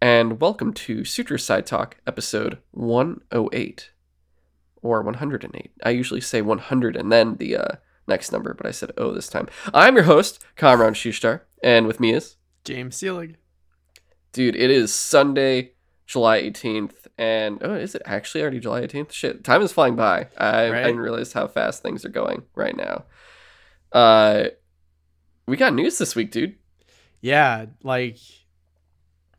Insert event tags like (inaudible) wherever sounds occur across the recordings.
and welcome to Sutro Side Talk, episode 108 or 108. I usually say 100 and then the uh, next number, but I said oh this time. I'm your host, Kamron Shushtar, and with me is James Seelig. dude. It is Sunday, July 18th, and oh, is it actually already July 18th? Shit, time is flying by. I, I didn't realize how fast things are going right now. Uh, we got news this week, dude. Yeah, like,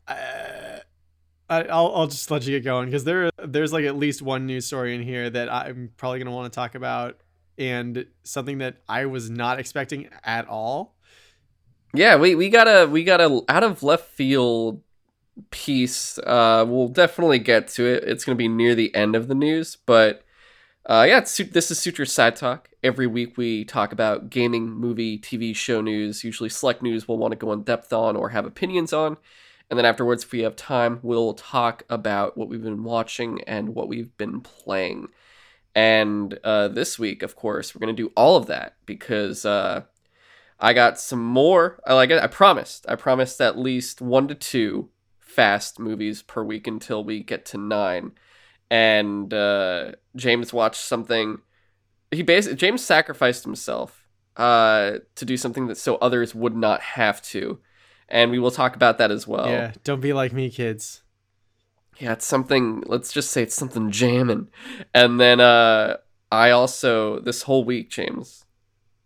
I, I'll I'll just let you get going because there there's like at least one news story in here that I'm probably gonna want to talk about, and something that I was not expecting at all. Yeah, we we got a we got a out of left field piece. Uh, we'll definitely get to it. It's gonna be near the end of the news, but uh, yeah, this is Sutro Side Talk. Every week we talk about gaming, movie, TV show news. Usually select news we'll want to go in depth on or have opinions on, and then afterwards, if we have time, we'll talk about what we've been watching and what we've been playing. And uh, this week, of course, we're gonna do all of that because. Uh, I got some more. I like it. I promised. I promised at least one to two fast movies per week until we get to nine. And uh, James watched something. He basically James sacrificed himself uh, to do something that so others would not have to, and we will talk about that as well. Yeah, don't be like me, kids. Yeah, it's something. Let's just say it's something jamming. And then uh, I also this whole week, James,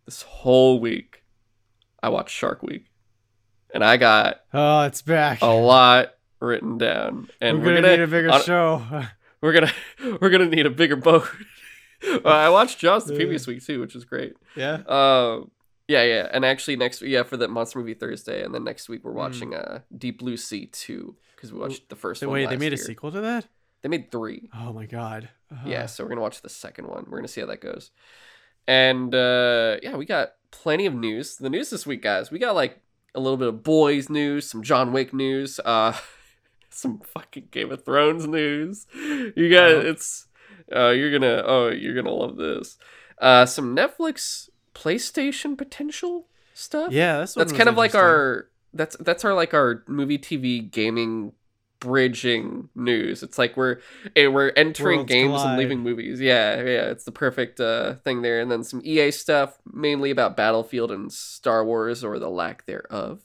this whole week, I watched Shark Week, and I got Oh, it's back. a lot written down. And we're, we're, gonna, need a bigger on- show. (laughs) we're gonna we're gonna need a bigger boat. (laughs) Uh, I watched Jaws the previous week too, which was great. yeah. Um, yeah, yeah, and actually next yeah for the monster movie Thursday, and then next week Hmm. we're watching uh Deep Blue Sea two because we watched the first So one. wait, they made a year. sequel to that? They made three. Oh my god. Uh, Yeah, so we're gonna watch the second one. We're gonna see how that goes. And uh yeah, we got plenty of news. The news this week, guys, we got like a little bit of boys news, some John Wick news, uh (laughs) some fucking Game of Thrones news. You got Oh. it's uh you're gonna oh you're gonna love this. Uh some Netflix PlayStation potential stuff. Yeah, that's That's kind of like our that's that's our like our movie TV gaming bridging news. It's like we're eh, we're entering Worlds games and leaving movies. Yeah, yeah, it's the perfect uh, thing there. And then some EA stuff, mainly about Battlefield and Star Wars or the lack thereof.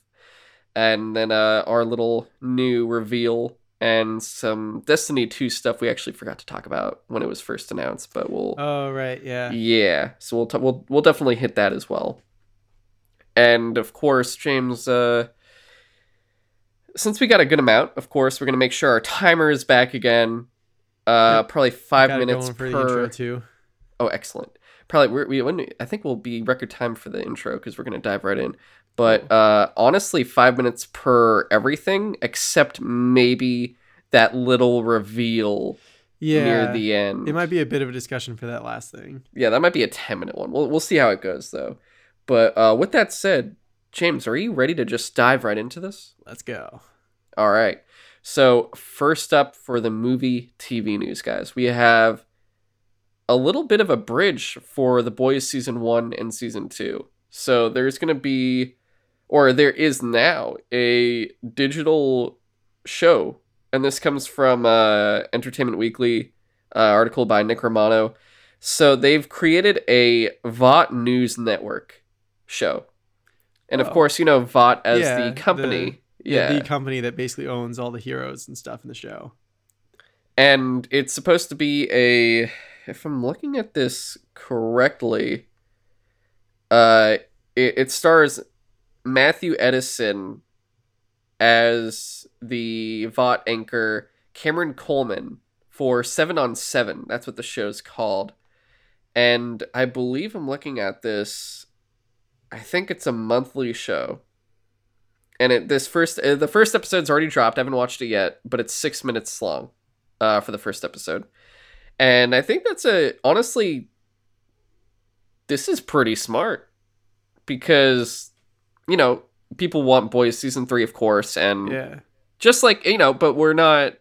And then uh, our little new reveal and some Destiny 2 stuff we actually forgot to talk about when it was first announced, but we'll Oh right, yeah. yeah, so we'll t- we'll we'll definitely hit that as well. And of course, James, uh, since we got a good amount, of course, we're gonna make sure our timer is back again. Uh, Yep. probably five Got minutes going for the intro per. too. Oh, excellent. Probably we're, we when I think we'll be record time for the intro because we're gonna dive right in. But uh, honestly, five minutes per everything except maybe that little reveal Yeah. near the end. It might be a bit of a discussion for that last thing. Yeah, that might be a 10 minute one. We'll, we'll see how it goes, though. But uh, with that said, James, are you ready to just dive right into this? Let's go. All right. So, first up for the movie TV news, guys, we have a little bit of a bridge for The Boys season one and season two. So, there's going to be, or there is now, a digital show. And this comes from uh, Entertainment Weekly, uh, article by Nick Romano. So, they've created a Vought News Network show. And of Oh. course, you know Vought as Yeah, the company. Yeah, the company that basically owns all the heroes and stuff in the show. and it's supposed to be a if i'm looking at this correctly uh it, it stars matthew edison as the vought anchor cameron coleman for seven on seven. That's what the show's called. And i believe i'm looking at this i think it's a monthly show. And it this first uh, the first episode's already dropped. I haven't watched it yet but it's six minutes long uh, for the first episode. And I think that's a honestly, this is pretty smart because, you know, people want Boys season three, of course, and Yeah. just like you know, but we're not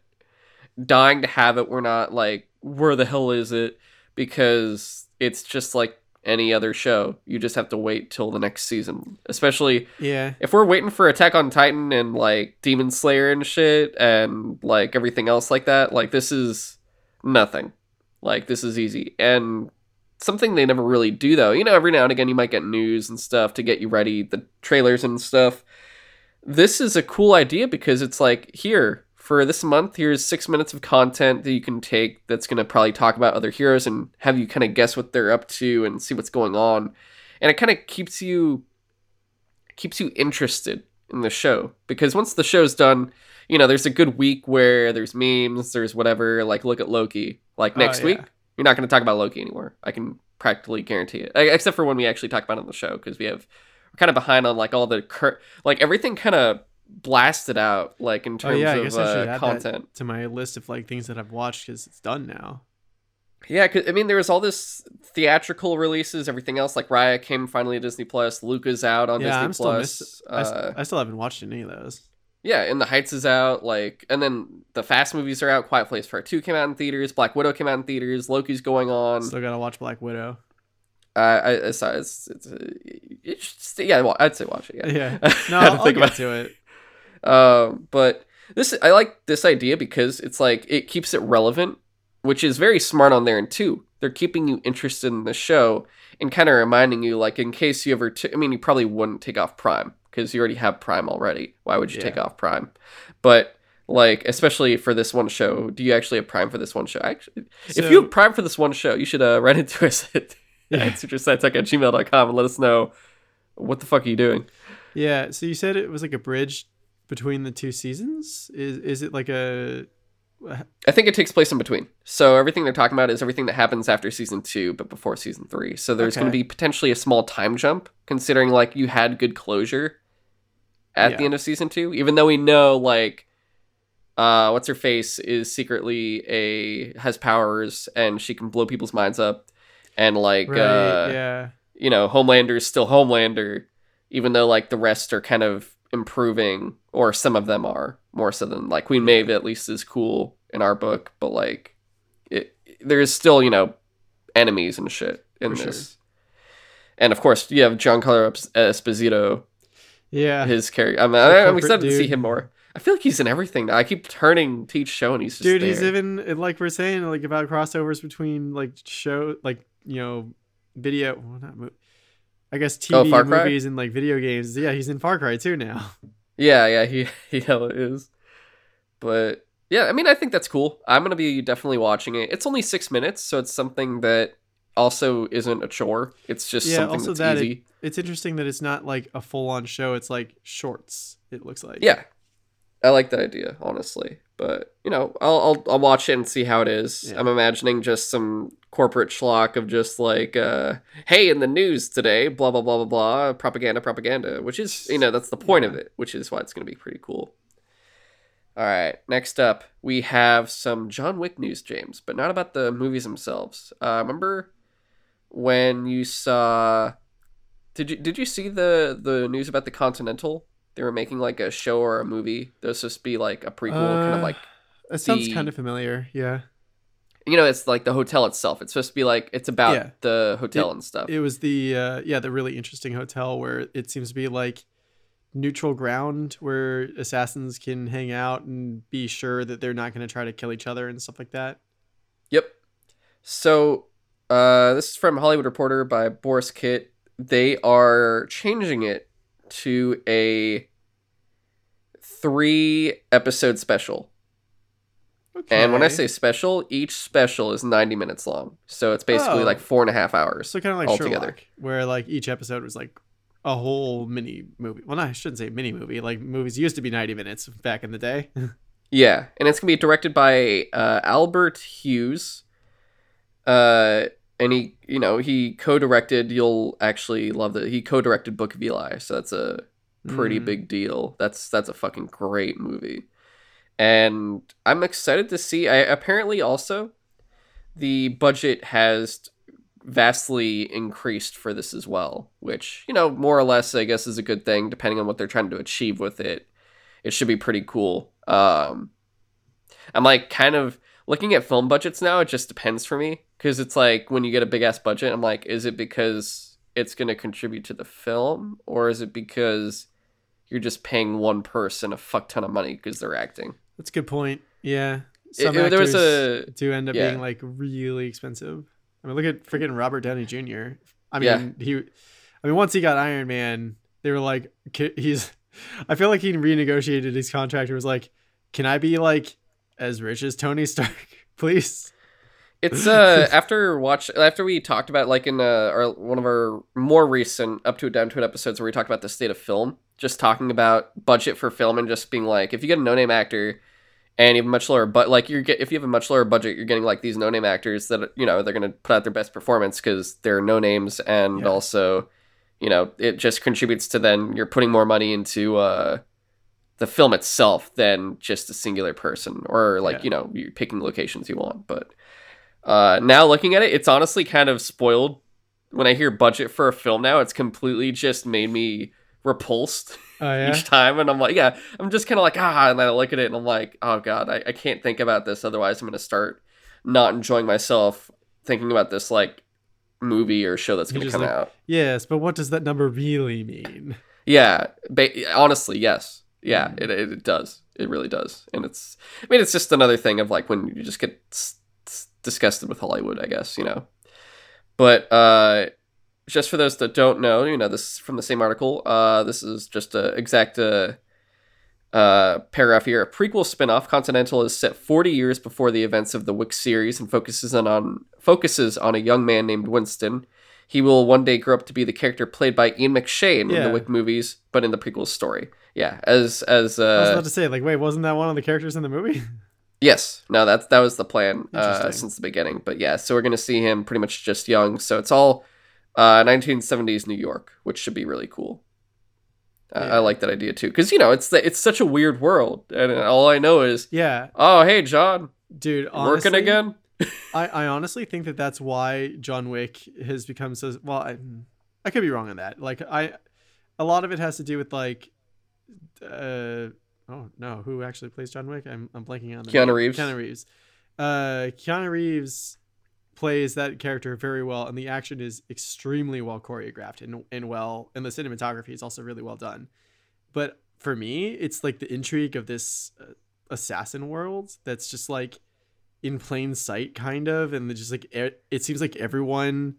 dying to have it. We're not like where the hell is it because it's just like any other show. You just have to wait till the next season. Especially Yeah. if we're waiting for Attack on Titan and like Demon Slayer and shit and like everything else like that, like this is nothing. Like this is easy. And something they never really do though. You know, every now and again you might get news and stuff to get you ready, the trailers and stuff. This is a cool idea because it's like here for this month, here's six minutes of content that you can take that's going to probably talk about other heroes and have you kind of guess what they're up to and see what's going on. And it kind of keeps you keeps you interested in the show because once the show's done, you know, there's a good week where there's memes, there's whatever. Like, look at Loki. Like Oh, next yeah. week, you're not going to talk about Loki anymore. I can practically guarantee it, except for when we actually talk about it on the show because we have we're kind of behind on like all the cur- like everything kind of blasted out like in Oh terms yeah, of uh, add content. to my list of like things that I've watched because it's done now. Yeah, 'cause- I mean, there was all this theatrical releases, everything else. Like Raya came finally to Disney Plus. Luca's out on yeah, Disney I'm still Plus. miss- I, st- uh, I still haven't watched any of those. Yeah, and the Heights is out. Like, and then the Fast movies are out. Quiet Place Part Two came out in theaters. Black Widow came out in theaters. Loki's going on. Still gotta watch Black Widow. Uh, I, I saw it's, it's, uh, it's yeah. Well, I'd say watch it. Yeah. Yeah. (laughs) I No, I'll, I'll think get about to it. Um, but this I like this idea because it's like it keeps it relevant, which is very smart on there. And too. they're keeping you interested in the show and kind of reminding you, like, in case you ever, t- I mean, you probably wouldn't take off Prime because you already have Prime already. Why would you take off Prime? But like, especially for this one show, do you actually have Prime for this one show? Actually, if you have Prime for this one show, you should uh, write into us at, (laughs) Yeah. at gmail.com and let us know what the fuck are you doing. Yeah. So you said it was like a bridge between the two seasons. Is is it like a? I think it takes place in between. So everything they're talking about is everything that happens after season two, but before season three. So there's going to be potentially a small time jump, considering like you had good closure at the end of season two, even though we know like uh what's her face is secretly a has powers and she can blow people's minds up and like Right. uh yeah. you know Homelander is still Homelander even though like the rest are kind of improving or some of them are more so than like Queen Maeve at least is cool in our book but like it there's still you know enemies and shit in For this and of course you have Giancarlo Esposito Yeah. his character I'm, I'm excited to see him more I feel like he's in everything now I keep turning to each show and he's just Dude, he's even like we're saying like about crossovers between like show like you know video. Well, not mo- I guess TV Oh, movies and like video games. Yeah, he's in Far Cry too now. (laughs) Yeah, yeah, he (laughs) he hella is. But yeah, I mean, I think that's cool. I'm gonna be definitely watching it. It's only six minutes, so it's something that also isn't a chore. It's just Yeah, something also that's that it- easy. It's interesting that it's not like a full on show. It's like shorts. It looks like. yeah, I like that idea, honestly. But you know, I'll I'll, I'll watch it and see how it is. Yeah. I'm imagining just some corporate schlock of just like, uh, hey, in the news today, blah blah blah blah blah, propaganda, propaganda, which is you know that's the point of it, which is why it's gonna be pretty cool. All right, next up we have some John Wick news, James, but not about the movies themselves. Uh, remember when you saw? Did you did you see the the news about the Continental? They were making like a show or a movie was supposed to be like a prequel, kind of Uh, like It sounds the- kind of familiar. Yeah. you know, it's like the hotel itself. It's supposed to be like it's about Yeah. the hotel and stuff. It was the uh, yeah the really interesting hotel where it seems to be like neutral ground where assassins can hang out and be sure that they're not going to try to kill each other and stuff like that. Yep. So, uh, this is from Hollywood Reporter by Borys Kit. They are changing it to a three episode special. Okay. And when I say special, each special is 90 minutes long. So it's basically Oh. like four and a half hours. so kind of like altogether. Sherlock, where like each episode was like a whole mini movie. Well, no, I shouldn't say mini movie. Like movies used to be ninety minutes back in the day. (laughs) Yeah, and it's gonna be directed by uh, Albert Hughes. Uh, and he, you know, he co-directed. You'll actually love that he co-directed Book of Eli, so that's a pretty Mm. big deal. That's that's a fucking great movie, and I'm excited to see. I apparently also the budget has vastly increased for this as well, which you know more or less I guess is a good thing depending on what they're trying to achieve with it. It should be pretty cool. Um, I'm like kind of looking at film budgets now. It just depends for me because it's like when you get a big ass budget, I'm like, is it because it's going to contribute to the film, or is it because you're just paying one person a fuck ton of money because they're acting? That's a good point. Yeah. Some it- there was actors a- do end up yeah. being like really expensive. I mean, look at freaking Robert Downey Jr. I mean, Yeah. he, I mean, once he got Iron Man, they were like, (laughs) he's. I feel like he renegotiated his contract. and was like, "Can I be like as rich as Tony Stark, (laughs) please?" It's uh (laughs) after watch after we talked about like in uh our one of our more recent up to it down to it episodes where we talked about the state of film, just talking about budget for film and just being like if you get a no name actor and you have a much lower but like you get if you have a much lower budget you're getting like these no name actors that you know they're gonna put out their best performance because they're no names and Yeah. also you know it just contributes to then you're putting more money into uh the film itself than just a singular person or like Yeah. you know you're picking locations you want but uh, now looking at it, it's honestly kind of spoiled. When I hear budget for a film now, it's completely just made me repulsed Oh yeah. each time, and I'm like, yeah, I'm just kind of like ah, and I look at it and I'm like, oh god, I, I can't think about this, otherwise I'm gonna start not enjoying myself thinking about this like movie or show that's You're gonna come like- out. Yes, but what does that number really mean? Yeah, ba- honestly, yes, yeah, Mm. it, it it does, it really does, and it's, I mean, it's just another thing of like when you just get s- s- disgusted with Hollywood, I guess, you know. But uh, just for those that don't know, you know, this is from the same article. Uh, this is just a exact uh, uh, paragraph here. A prequel spin-off, Continental, is set 40 years before the events of the Wick series and focuses on, on focuses on a young man named Winston. He will one day grow up to be the character played by Ian McShane in the Wick movies, but in the prequel story. Yeah, as as I was uh, about to say, like, wait, wasn't that one of the characters in the movie? (laughs) Yes, no, that's that was the plan uh, since the beginning. But yeah, so we're gonna see him pretty much just young. So it's all uh, 1970s New York, which should be really cool. Uh, Yeah. I like that idea too, because you know it's the, it's such a weird world, and all I know is, yeah, oh hey John, dude. Honestly, working again. (laughs) I, I honestly think that that's why John Wick has become so well. I, I could be wrong on that. Like I, a lot of it has to do with like, uh, oh no, who actually plays John Wick? I'm I'm blanking on the Keanu name. Reeves. Keanu Reeves. Uh, Keanu Reeves plays that character very well, and the action is extremely well choreographed and and well, and the cinematography is also really well done. But for me, it's like the intrigue of this uh, assassin world that's just like in plain sight kind of and just like e- it seems like everyone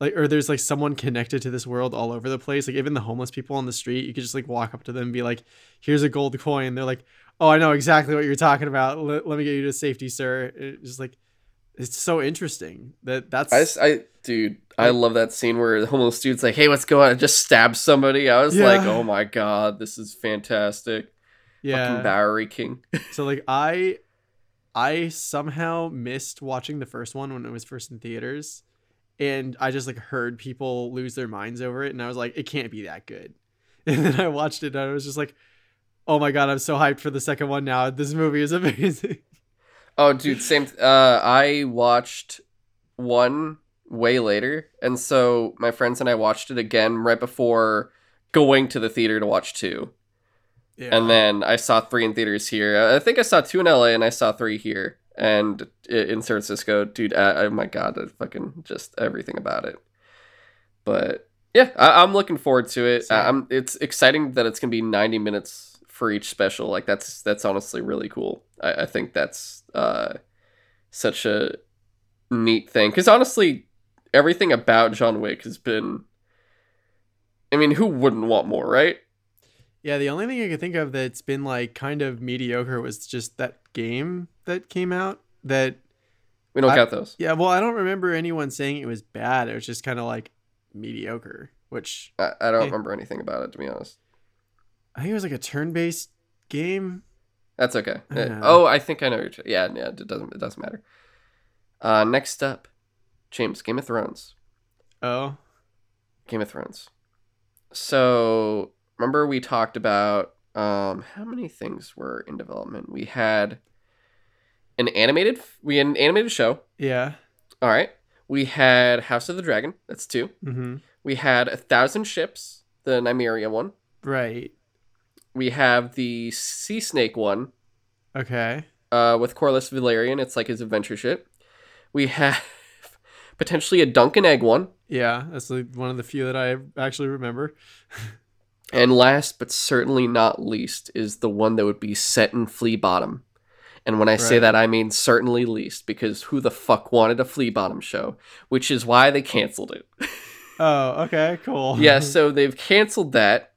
like or there's like someone connected to this world all over the place like even the homeless people on the street you could just like walk up to them and be like here's a gold coin they're like oh i know exactly what you're talking about let, let me get you to safety sir it's just like it's so interesting that that's I dude, I love that scene where the homeless dude's like, hey, what's going on? Just stab somebody. I was like, oh my god, this is fantastic. yeah Fucking Bowery King. (laughs) So like I I somehow missed watching the first one when it was first in theaters and I just like heard people lose their minds over it and I was like it can't be that good. (laughs) And then I watched it and I was just like oh my god, I'm so hyped for the second one now. This movie is (laughs) amazing. Oh, dude, same. Uh, I watched one way later, and so my friends and I watched it again right before going to the theater to watch two, Yeah. and then I saw three in theaters here. I think I saw two in LA, and I saw three here, and i- in San Francisco. Dude, uh, oh my god, I fucking just everything about it. But yeah, I- I'm looking forward to it. Same. I'm. It's exciting that it's gonna be 90 minutes for each special. Like that's that's honestly really cool. I, I think that's uh such a neat thing because honestly, everything about John Wick has been. I mean, who wouldn't want more, right? Yeah, the only thing I could think of that's been like kind of mediocre was just that game that came out that We don't I- count those. yeah, well, I don't remember anyone saying it was bad. It was just kind of like mediocre, which I, I don't Okay. remember anything about it to be honest. I think it was like a turn-based game. That's okay. Uh, Yeah. Oh, I think I know. Your t- yeah, yeah. It doesn't. It doesn't matter. Uh, next up, James, Game of Thrones. Oh, Game of Thrones. So remember we talked about um how many things were in development? We had an animated we had an animated show. yeah. All right. We had House of the Dragon. That's two. Mm-hmm. We had a thousand ships, the Nymeria one. Right. We have the Sea Snake one Okay. uh, with Corlys Velaryon. It's like his adventure ship. We have (laughs) potentially a Dunk and Egg one, Yeah, that's like one of the few that I actually remember. (laughs) and last but certainly not least is the one that would be set in Flea Bottom. And when I say that, I mean certainly least because who the fuck wanted a Flea Bottom show? Which is why they canceled it. (laughs) Oh, okay, cool. yeah, (laughs) so they've canceled that,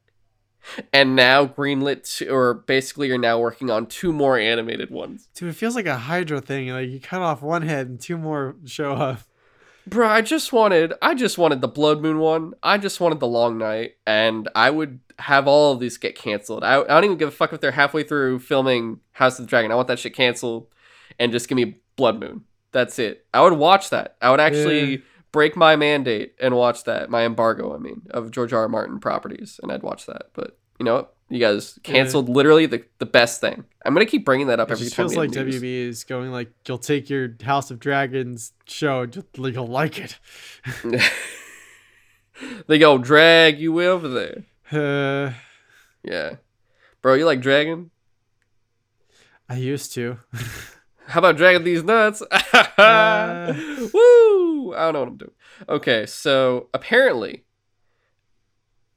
and now greenlit, t- or basically you're now working on two more animated ones. Dude, it feels like a Hydra thing. Like you cut off one head and two more show up. Bro, I just wanted, I just wanted the Blood Moon one. I just wanted the Long Night, and I would have all of these get canceled. I, I don't even give a fuck if they're halfway through filming House of the Dragon. I want that shit canceled, and just give me Blood Moon. That's it. I would watch that. I would actually Yeah. break my mandate and watch that. My embargo, I mean, of George R. R. Martin properties, and I'd watch that. But you know what? You guys canceled literally the, the best thing. I'm gonna keep bringing that up It every just time. feels like news. WB is going like you'll take your House of Dragons show, just like you'll like it. (laughs) they go drag you over there. Uh, Yeah, bro, you like dragon? I used to. (laughs) How about dragging these nuts? (laughs) Uh. Woo! I don't know what I'm doing. Okay, so apparently,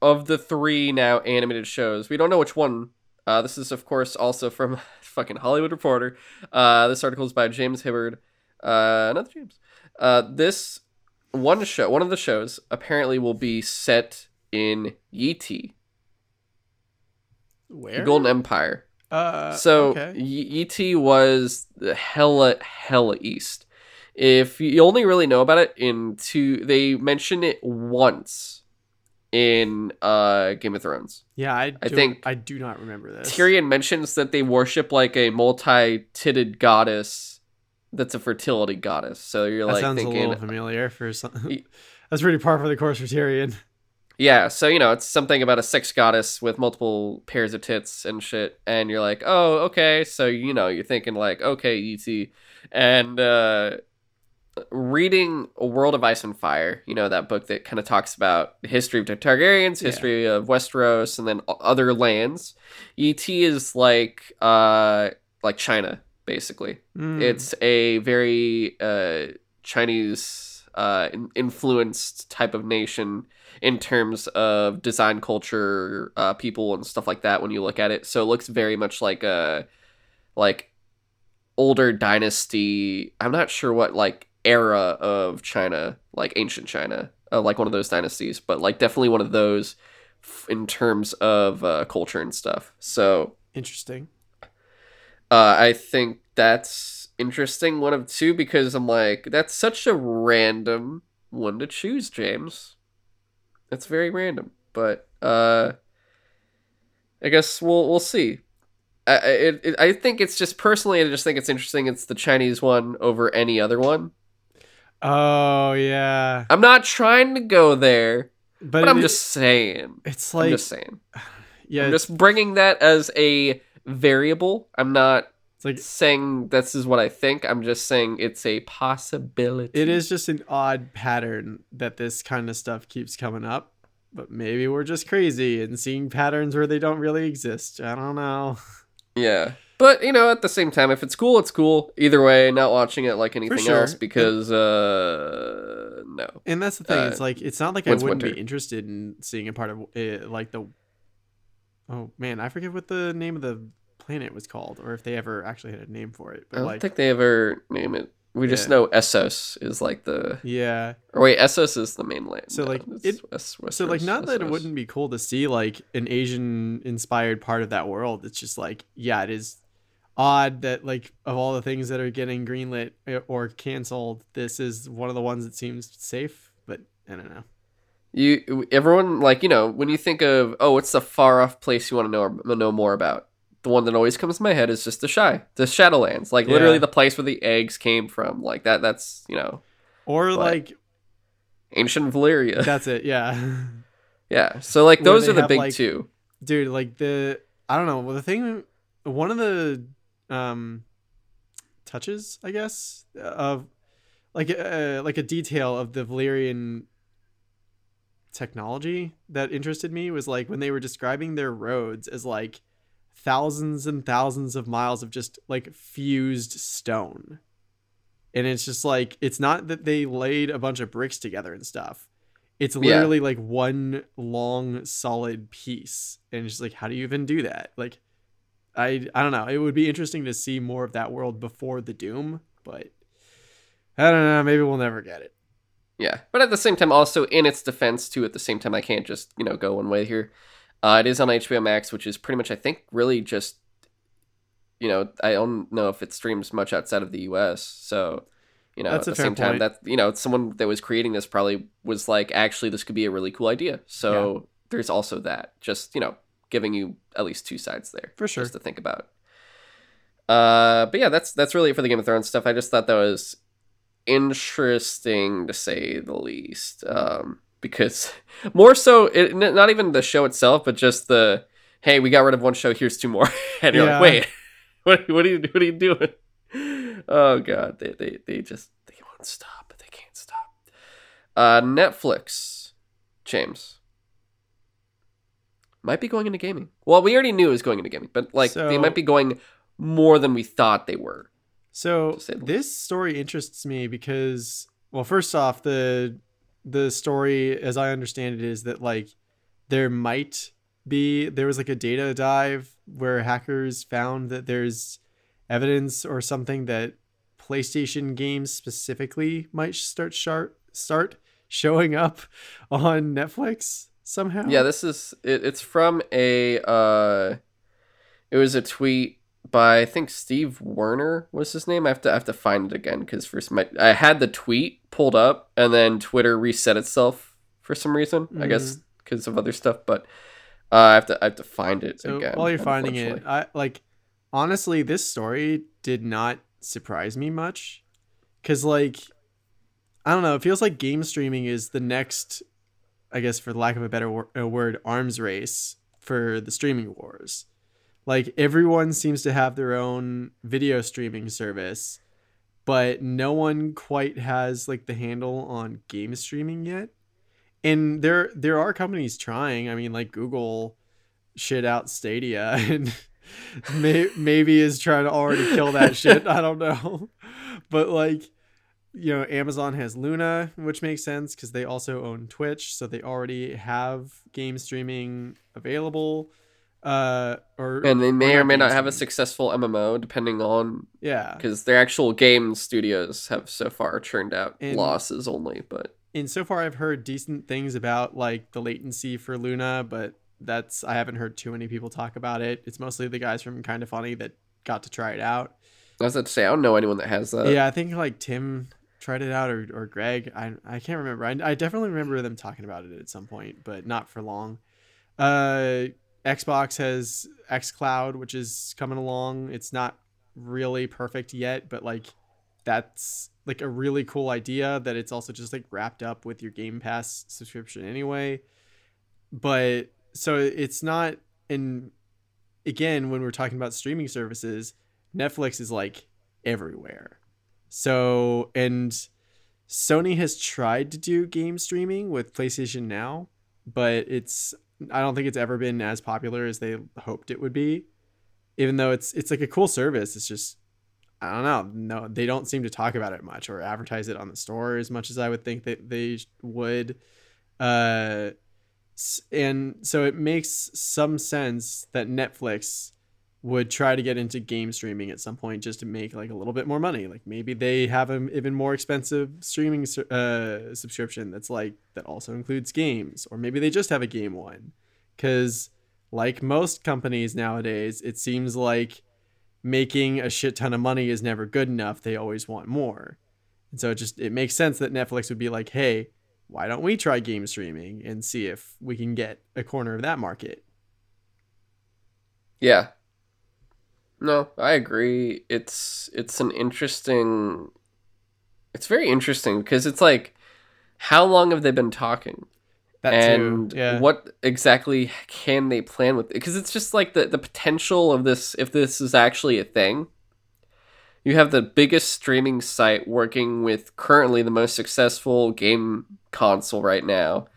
of the three now animated shows, we don't know which one. Uh, this is, of course, also from (laughs) fucking Hollywood Reporter. Uh, this article is by James Hibbard. Uh, another James. Uh, this one show, one of the shows, apparently will be set in Yi Ti, the Where? Golden Empire. Uh, So okay. Y- Yi Ti was the hella hella east. If you only really know about it in two, they mention it once in uh Game of Thrones. yeah, I, I think I do not remember this. Tyrion mentions that they worship like a multi-titted goddess that's a fertility goddess. So you're that like sounds thinking, a little familiar for some. (laughs) Y- (laughs) That's pretty par for the course for Tyrion. Yeah, so you know, it's something about a sex goddess with multiple pairs of tits and shit, and you're like, oh, okay. So you know, you're thinking like, okay, Yi Ti, and uh, reading A World of Ice and Fire, you know, that book that kind of talks about the history of the Targaryens, Yeah. history of Westeros, and then other lands. Yi Ti is like, uh, like China, basically. Mm. It's a very uh, Chinese uh, in- influenced type of nation in terms of design culture, uh, people, and stuff like that. When you look at it, so it looks very much like a like older dynasty. I'm not sure what like era of China, like ancient China, uh, like one of those dynasties, but like definitely one of those f- in terms of uh, culture and stuff. So interesting. uh, I think that's interesting. One of two because I'm like, that's such a random one to choose, James. It's very random, but uh, I guess we'll we'll see. I I- it, it, I think it's just personally, I just think it's interesting. It's the Chinese one over any other one. Oh yeah, I'm not trying to go there, but, but I'm just saying. It's like I'm just saying. (sighs) yeah, I'm just bringing that as a variable. I'm not it's like saying this is what I think. I'm just saying it's a possibility. it is just an odd pattern that this kind of stuff keeps coming up. But maybe we're just crazy and seeing patterns where they don't really exist. I don't know. (laughs) Yeah. But, you know, at the same time, if it's cool, it's cool. Either way, not watching it like anything sure. else because, uh, no. And that's the thing. Uh, it's like it's not like I wouldn't winter? be interested in seeing a part of it, like the. Oh man, I forget what the name of the planet was called, or if they ever actually had a name for it. I don't like, think they ever name it. We just Yeah. know Essos is like the. yeah. Or wait, Essos is the main land. So, like, it's it- West, So like, not that it wouldn't be cool to see like an Asian inspired part of that world. It's just like, yeah, it is odd that like of all the things that are getting greenlit eh, or canceled, this is one of the ones that seems safe. But I don't know. You everyone like you know when you think of oh what's the far off place you want to know know more about the one that always comes to my head is just the shy the Shadowlands like literally the place where the eggs came from like that that's you know Or What? like ancient Valyria (laughs) that's it. Yeah. (laughs) yeah so like those are the have, big like- two dude like the i don't know well, the thing one of the um touches i guess of like uh, like a detail of the valyrian technology that interested me was like when they were describing their roads as like thousands and thousands of miles of just like fused stone and it's just like it's not that they laid a bunch of bricks together and stuff. It's Yeah. literally like one long solid piece, and it's just like how do you even do that? Like, I I don't know. It would be interesting to see more of that world before the Doom, but I don't know. Maybe we'll never get it. Yeah, but at the same time, also in its defense, too. At the same time, I can't just you know go one way here. Uh, it is on HBO Max, which is pretty much, I think, really just you know, I don't know if it streams much outside of the U.S. So you know, That's at the same time, point. that you know, someone that was creating this probably was like, actually, this could be a really cool idea. So there's also that. Just you know, giving you at least two sides there For sure. just to think about. Uh, but yeah, that's that's really it for the Game of Thrones stuff. I just thought that was interesting to say the least. Um, because (laughs) more so, it, not even the show itself, but just the hey, we got rid of one show, here's two more, (laughs) and you're Yeah. like, wait, (laughs) what, what are you what are you doing? Oh god, they they they just they won't stop. They can't stop. Uh, Netflix, James. Might be going into gaming. Well, we already knew it was going into gaming, but like they might be going more than we thought they were. So to say the this story interests me because, well, first off, the the story, as I understand it, is that like there might be there was like a data dive where hackers found that there's evidence or something that PlayStation games specifically might start start start showing up on Netflix somehow. Yeah, this is it, it's from a uh it was a tweet by I think Steve Werner was his name. I have to I have to find it again cuz first my I had the tweet pulled up and then Twitter reset itself for some reason. I guess cuz of other stuff, but uh, I have to I have to find it So again. while you're finding it. I like honestly this story did not surprise me much cuz like I don't know, it feels like game streaming is the next I guess for lack of a better wor- a word arms race for the streaming wars. Like everyone seems to have their own video streaming service, but no one quite has like the handle on game streaming yet. And there there are companies trying. I mean, like Google shit out Stadia (laughs) and may, maybe is trying to already kill that shit. I don't know. (laughs) But like you know, Amazon has Luna, which makes sense because they also own Twitch, so they already have game streaming available. Uh, or and they may or may not have a successful MMO depending on Yeah, because their actual game studios have so far churned out And- losses only, but and so far I've heard decent things about like the latency for Luna, but that's I haven't heard too many people talk about it. It's mostly the guys from Kind of Funny that got to try it out. I was about to say I don't know anyone that has that. yeah, I think like Tim tried it out or, or Greg. I I can't remember. I, I definitely remember them talking about it at some point, but not for long. Uh, Xbox has XCloud, which is coming along. It's not really perfect yet, but like that's like a really cool idea that it's also just like wrapped up with your Game Pass subscription anyway. But so it's not and again when we're talking about streaming services, Netflix is like everywhere. So and Sony has tried to do game streaming with PlayStation Now, but it's I don't think it's ever been as popular as they hoped it would be. Even though it's it's like a cool service, it's just I don't know. No, they don't seem to talk about it much or advertise it on the store as much as I would think that they would. Uh, and so it makes some sense that Netflix would try to get into game streaming at some point just to make like a little bit more money. Like maybe they have an even more expensive streaming uh, subscription that's like that also includes games, or maybe they just have a game one. Because like most companies nowadays, it seems like making a shit ton of money is never good enough. They always want more. And so it just it makes sense that Netflix would be like, "Hey, why don't we try game streaming and see if we can get a corner of that market?" Yeah. No, I agree. It's it's an interesting it's very interesting because it's like how long have they been talking? That and too. Yeah. what exactly can they plan with because it's just like the the potential of this if this is actually a thing. You have the biggest streaming site working with currently the most successful game console right now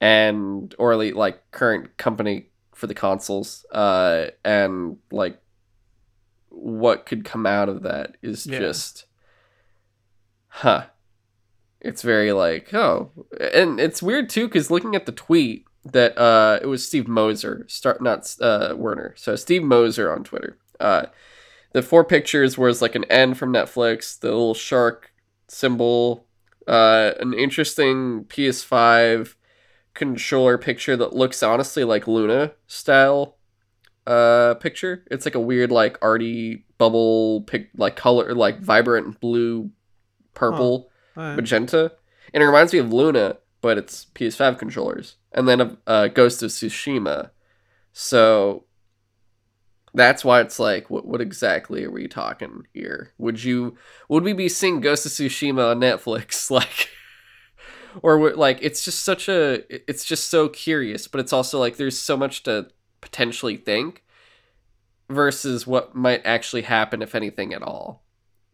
and or like, like current company for the consoles uh and like what could come out of that is Yeah. just huh. It's very like, oh. And it's weird too, because looking at the tweet that uh it was Steve Moser, start not uh Werner. So Steve Moser on Twitter. Uh the four pictures was like an N from Netflix, the little shark symbol, uh an interesting PS5 controller picture that looks honestly like Luna style uh picture. It's like a weird like arty bubble pic like color like vibrant blue purple Alright. magenta. And it reminds me of Luna, but it's PS5 controllers. And then of uh, Ghost of Tsushima. So that's why it's like, what, what exactly are we talking here? Would you, would we be seeing Ghost of Tsushima on Netflix? (laughs) Like, or would- like, it's just such a, it's just so curious, but it's also like, there's so much to potentially think versus what might actually happen, if anything at all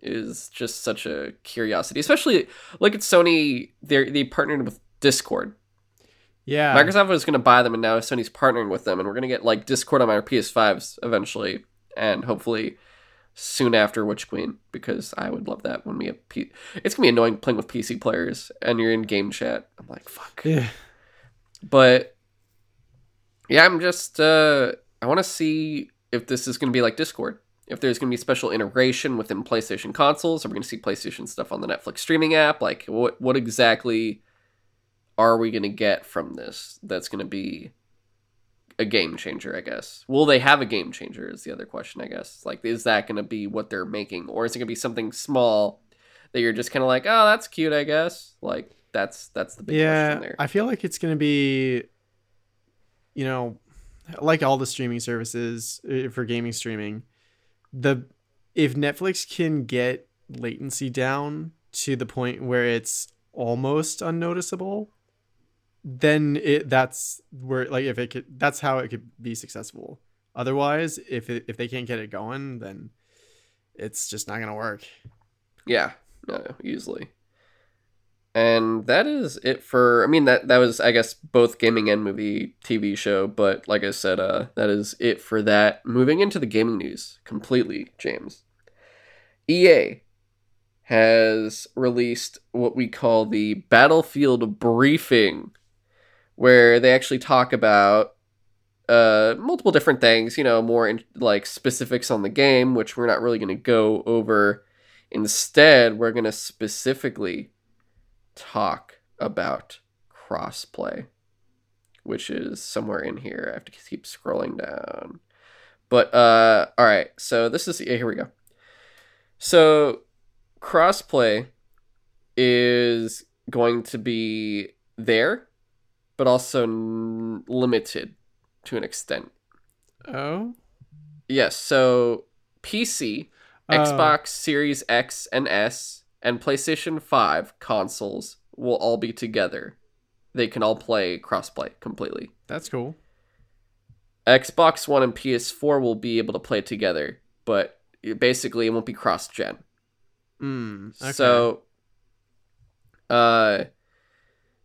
is just such a curiosity. Especially look at Sony. They they partnered with Discord. Yeah. Microsoft was going to buy them, and now Sony's partnering with them, and we're going to get like Discord on our PS5s eventually, and hopefully soon after Witch Queen, because I would love that when we have. P- it's gonna be annoying playing with PC players, and you're in game chat. I'm like fuck. Yeah. But yeah, I'm just uh I want to see if this is going to be like Discord. If there's going to be special integration within PlayStation consoles, are we going to see PlayStation stuff on the Netflix streaming app? Like what what exactly are we going to get from this that's going to be a game changer, I guess. Will they have a game changer is the other question, I guess. Like is that going to be what they're making or is it going to be something small that you're just kind of like, "Oh, that's cute, I guess." Like that's that's the big yeah, question there. I feel like it's gonna be, you know, like all the streaming services uh, for gaming streaming, the if Netflix can get latency down to the point where it's almost unnoticeable, then it that's where like if it could that's how it could be successful. Otherwise, if it, if they can't get it going, then it's just not gonna work. Yeah, no, easily. And that is it for I mean that that was I guess both gaming and movie TV show, but like I said, uh that is it for that. Moving into the gaming news completely, James. EA has released what we call the Battlefield briefing where they actually talk about uh multiple different things, you know, more in, like specifics on the game, which we're not really going to go over Instead, we're going to specifically talk about crossplay, which is somewhere in here. I have to keep scrolling down. But uh all right, so this is yeah, here we go. So crossplay is going to be there, but also n- limited to an extent. Oh, Yes, so PC Oh. Xbox Series X and S and PlayStation 5 consoles will all be together. They can all play crossplay completely. that's cool. Xbox One and PS4 will be able to play together, but it- basically it won't be cross gen. Mm, okay. So, uh,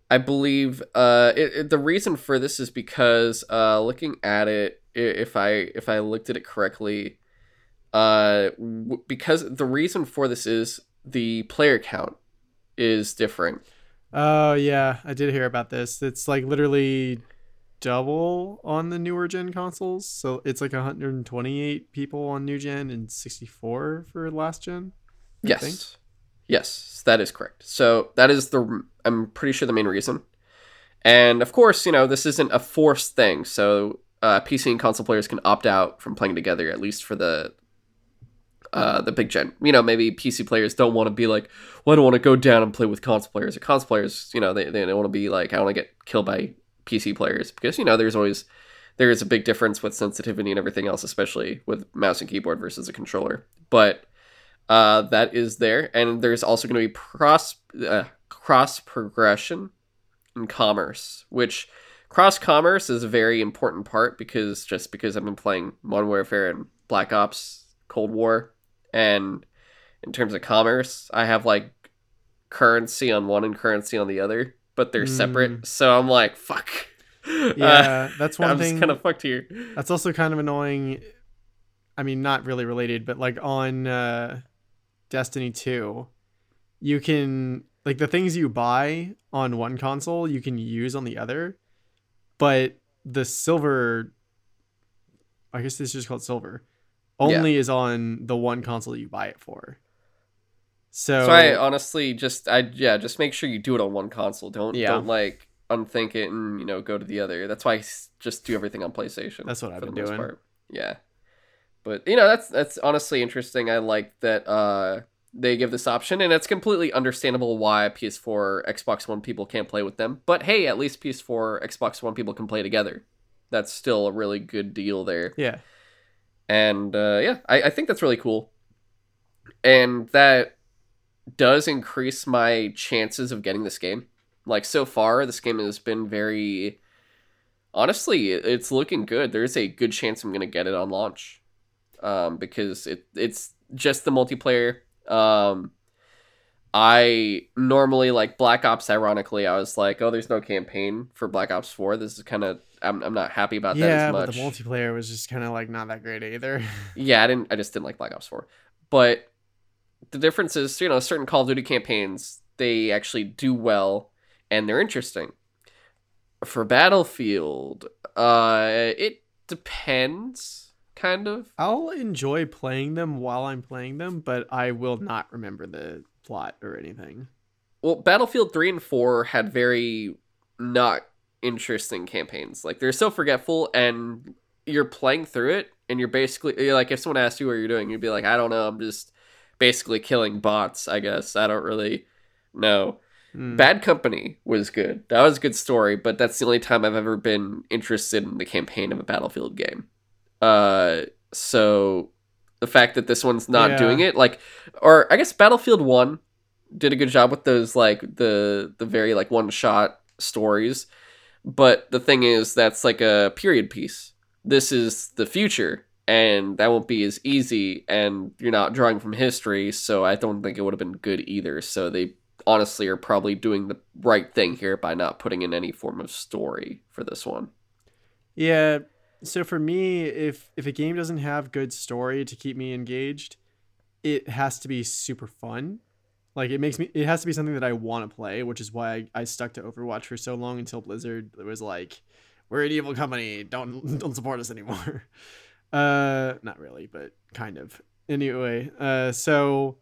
I believe uh, it, it- the reason for this is because uh, looking at it, if I if I looked at it correctly, uh, w- because the reason for this is the player count is different. Oh yeah, I did hear about this. It's like literally double on the newer gen consoles. So it's like 128 people on new gen and 64 for last gen. I Yes. think. Yes, that is correct. So that is the I'm pretty sure the main reason. And of course, you know, this isn't a forced thing. So uh, PC and console players can opt out from playing together at least for the uh, the big gen. You know, maybe PC players don't want to be like, well, I don't want to go down and play with console players. Or console players, you know, they, they don't want to be like, I want to get killed by PC players because, you know, there's always, there is a big difference with sensitivity and everything else, especially with mouse and keyboard versus a controller. But uh, that is there. And there's also going to be cross, uh, cross progression in commerce, which cross commerce is a very important part because just because I've been playing Modern Warfare and Black Ops Cold War and in terms of commerce, I have like currency on one and currency on the other, but they're separate. So I'm like, fuck. (laughs) Yeah, that's one I'm thing. kind of fucked here. That's also kind of annoying. I mean, not really related, but like on uh, Destiny 2, you can like the things you buy on one console you can use on the other, but the silver I guess this is just called silver. Only is on the one console you buy it for. So, So I honestly just I yeah just make sure you do it on one console. Don't Yeah. don't like unthink it and you know go to the other. That's why I just do everything on PlayStation. That's what I've been doing. part. Yeah, but you know that's that's honestly interesting. I like that uh they give this option, and it's completely understandable why PS4, Xbox One people can't play with them. But hey, at least PS4, Xbox One people can play together. That's still a really good deal there yeah. And uh, yeah I, I think that's really cool. And that does increase my chances of getting this game. Like so far this game has been very honestly it's looking good. There's a good chance i'm gonna get it on launch. Um, because it it's just the multiplayer. Um, i normally like black ops ironically i was like oh there's no campaign for black ops 4 this is kind of I'm, I'm not happy about that Yeah, as but much the multiplayer was just kind of like not that great either. (laughs) yeah, I didn't. I just didn't like Black Ops Four. But the difference is, you know, certain Call of Duty campaigns they actually do well and they're interesting. For Battlefield, uh, it depends, kind of. I'll enjoy playing them while I'm playing them, but I will not remember the plot or anything. Well, Battlefield three and four had very not interesting campaigns. Like they're so forgetful, and you're playing through it, and you're basically you're like, if someone asked you what you're doing, you'd be like, I don't know, I'm just basically killing bots. I guess I don't really know. Hmm. Bad Company was good. That was a good story, but that's the only time I've ever been interested in the campaign of a Battlefield game. Uh, so the fact that this one's not Yeah. doing it, like, or I guess Battlefield One did a good job with those, like the the very like one shot stories. But the thing is, that's like a period piece. This is the future, and that won't be as easy. And you're not drawing from history, so I don't think it would have been good either. So they honestly are probably doing the right thing here by not putting in any form of story for this one. Yeah. So for me, if if a game doesn't have good story to keep me engaged, it has to be super fun. Like it makes me it has to be something that I want to play, which is why I, I stuck to Overwatch for so long until Blizzard was like, We're an evil company, don't (laughs) don't support us anymore. (laughs) Uh not really, but kind of. Anyway, uh so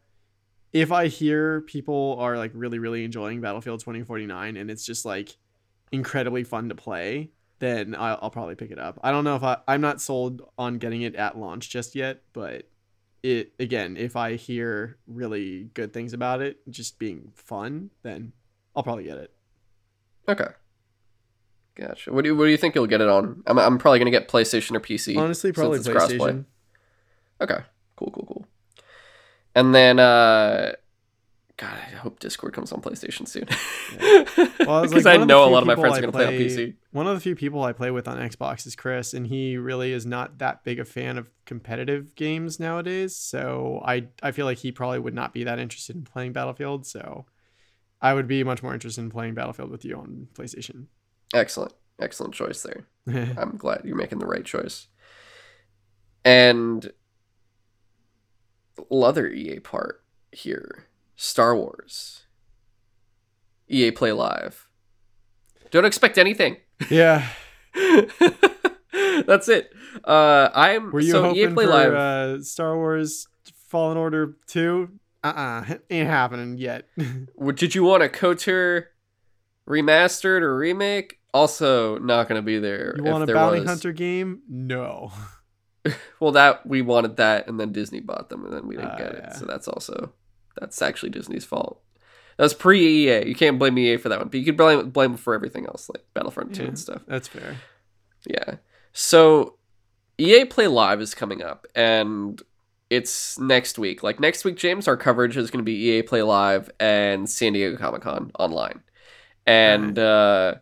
if I hear people are like really, really enjoying Battlefield 2049 and it's just like incredibly fun to play, then I'll, I'll probably pick it up. I don't know if I I'm not sold on getting it at launch just yet, but it again, if I hear really good things about it, just being fun, then I'll probably get it. Okay. Gotcha. What do you, what do you think you'll get it on? I'm, I'm probably gonna get PlayStation or PC. Honestly, probably it's crossplay. PlayStation. Okay. Cool, cool, cool. And then uh God, I hope Discord comes on PlayStation soon. Well, it's (laughs) Because like I of the know a lot of my friends I are gonna play on PC. One of the few people I play with on Xbox is Chris, and he really is not that big a fan of competitive games nowadays. So I I feel like he probably would not be that interested in playing Battlefield. So I would be much more interested in playing Battlefield with you on PlayStation. Excellent. Excellent choice there. (laughs) I'm glad you're making the right choice. And other EA part here. Star Wars. EA Play Live. Don't expect anything. yeah. (laughs) That's it. Uh, I'm Were you so EA hoping Play for Live. uh, Star Wars Fallen Order two? Uh uh ain't happening yet. (laughs) Did you want a Kotor remastered or remake? Also, not going to be there. you want a bounty was. hunter game? No. (laughs) Well, that we wanted that, and then Disney bought them, and then we didn't Ah, get it. yeah. So that's also that's actually Disney's fault. That was pre EA. You can't blame EA for that one, but you can blame blame them for everything else, like Battlefront Two and stuff. That's fair. Yeah. So EA Play Live is coming up, and it's next week. Like next week, James, our coverage is going to be EA Play Live and San Diego Comic Con online. And uh,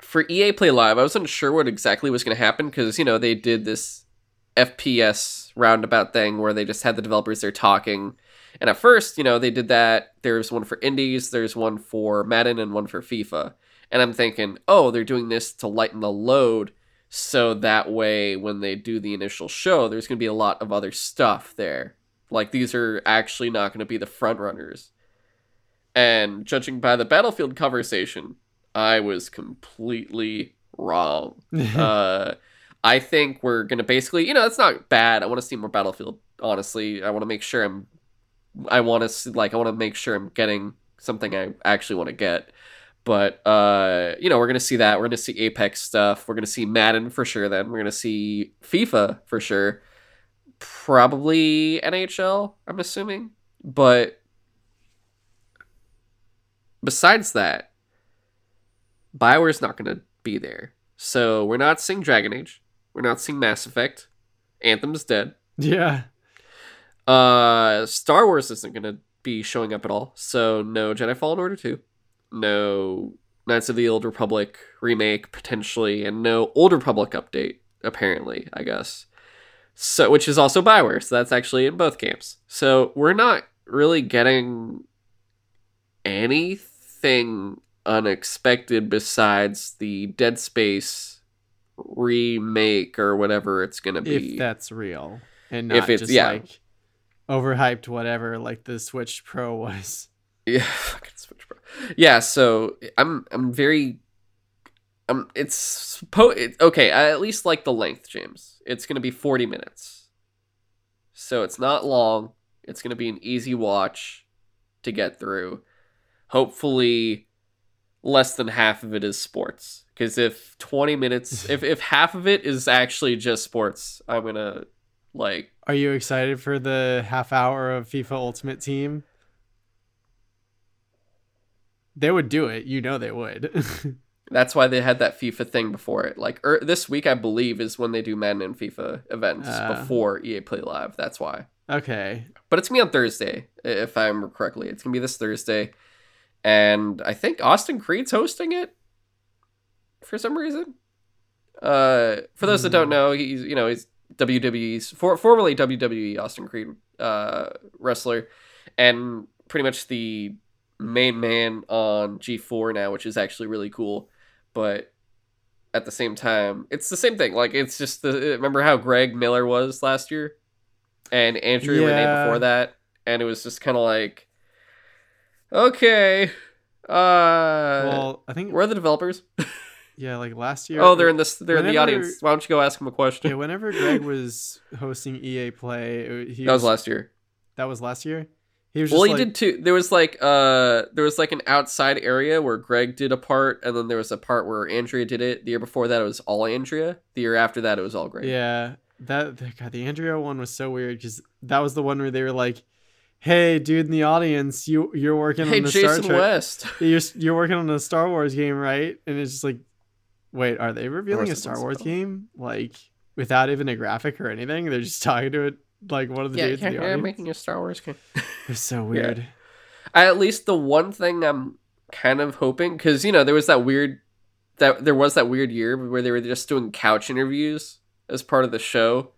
for EA Play Live, I wasn't sure what exactly was going to happen because you know they did this FPS roundabout thing where they just had the developers there talking. And at first, you know, they did that. There's one for indies, there's one for Madden, and one for FIFA. And I'm thinking, oh, they're doing this to lighten the load so that way when they do the initial show, there's going to be a lot of other stuff there. Like these are actually not going to be the front runners. And judging by the Battlefield conversation, I was completely wrong. (laughs) uh, I think we're gonna basically, you know, it's not bad. I want to see more Battlefield. Honestly, I want to make sure I'm. I want to like. I want to make sure I'm getting something I actually want to get. But uh, you know, we're gonna see that. We're gonna see Apex stuff. We're gonna see Madden for sure. Then we're gonna see FIFA for sure. Probably NHL. I'm assuming, but besides that, Bioware's not gonna be there. So we're not seeing Dragon Age. We're not seeing Mass Effect. Anthem's dead. (laughs) yeah. Uh, Star Wars isn't gonna be showing up at all. So no Jedi Fallen Order two, no Knights of the Old Republic remake potentially, and no Old Republic update apparently. I guess. So which is also Bioware. So that's actually in both camps. So we're not really getting anything unexpected besides the Dead Space remake or whatever it's gonna be. If that's real. And not If it's- just yeah. like overhyped whatever like the Switch Pro (laughs) was. Yeah, fucking Switch Pro. Yeah, so I'm I'm very um it's it, okay, I at least like the length, James. It's going to be 40 minutes. So it's not long. It's going to be an easy watch to get through. Hopefully less than half of it is sports because if 20 minutes (laughs) if if half of it is actually just sports, I'm going to like Are you excited for the half hour of FIFA Ultimate Team? They would do it. You know they would. (laughs) That's why they had that FIFA thing before it. Like er, this week, I believe, is when they do Madden and FIFA events Ah. before EA Play Live. That's why. okay. But it's gonna be on Thursday, if I remember correctly. It's gonna be this Thursday, and I think Austin Creed's hosting it for some reason. Uh, for those that don't Hmm. know, he's you know he's WWE's for, formerly WWE Austin Creed uh, wrestler, and pretty much the main man on G4 now, which is actually really cool. But at the same time, it's the same thing. Like it's just the remember how Greg Miller was last year, and Andrea Rene Yeah. before that, and it was just kind of like, okay, uh, well, I think we're the developers? (laughs) yeah, like last year. oh, they're in this. They're in the audience. Why don't you go ask them a question? Yeah, whenever Greg was hosting EA Play, he that was last year. that was last year. He was just Well, he like, did too. There was like uh, there was like an outside area where Greg did a part, and then there was a part where Andrea did it. The year before that, it was all Andrea. The year after that, it was all Greg. Yeah, that the- God, the Andrea one was so weird because that was the one where they were like, "Hey, dude in the audience, you you're working Hey, on the Jason Star Trek, West. (laughs) you're you're working on a Star Wars game, right?" And it's just like, wait, are they revealing a Star. Wars game like without even a graphic or anything? They're just talking to it like one of the yeah, dudes yeah, in the yeah, audience. making a Star Wars game. (laughs) It was so weird. I, at least the one thing I'm kind of hoping because you know there was that weird that there was that weird year where they were just doing couch interviews as part of the show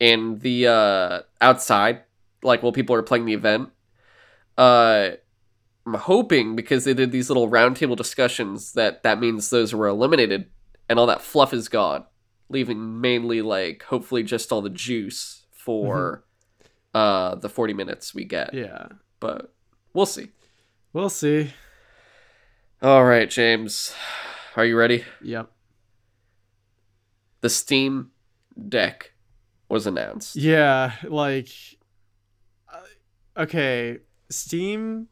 and the uh outside like while people are playing the event uh i'm hoping because they did these little roundtable discussions that that means those were eliminated and all that fluff is gone leaving mainly like hopefully just all the juice for uh the 40 minutes we get Yeah, but we'll see. we'll see. All right, James, are you ready? Yep. The Steam Deck was announced. Yeah, like uh, okay, Steam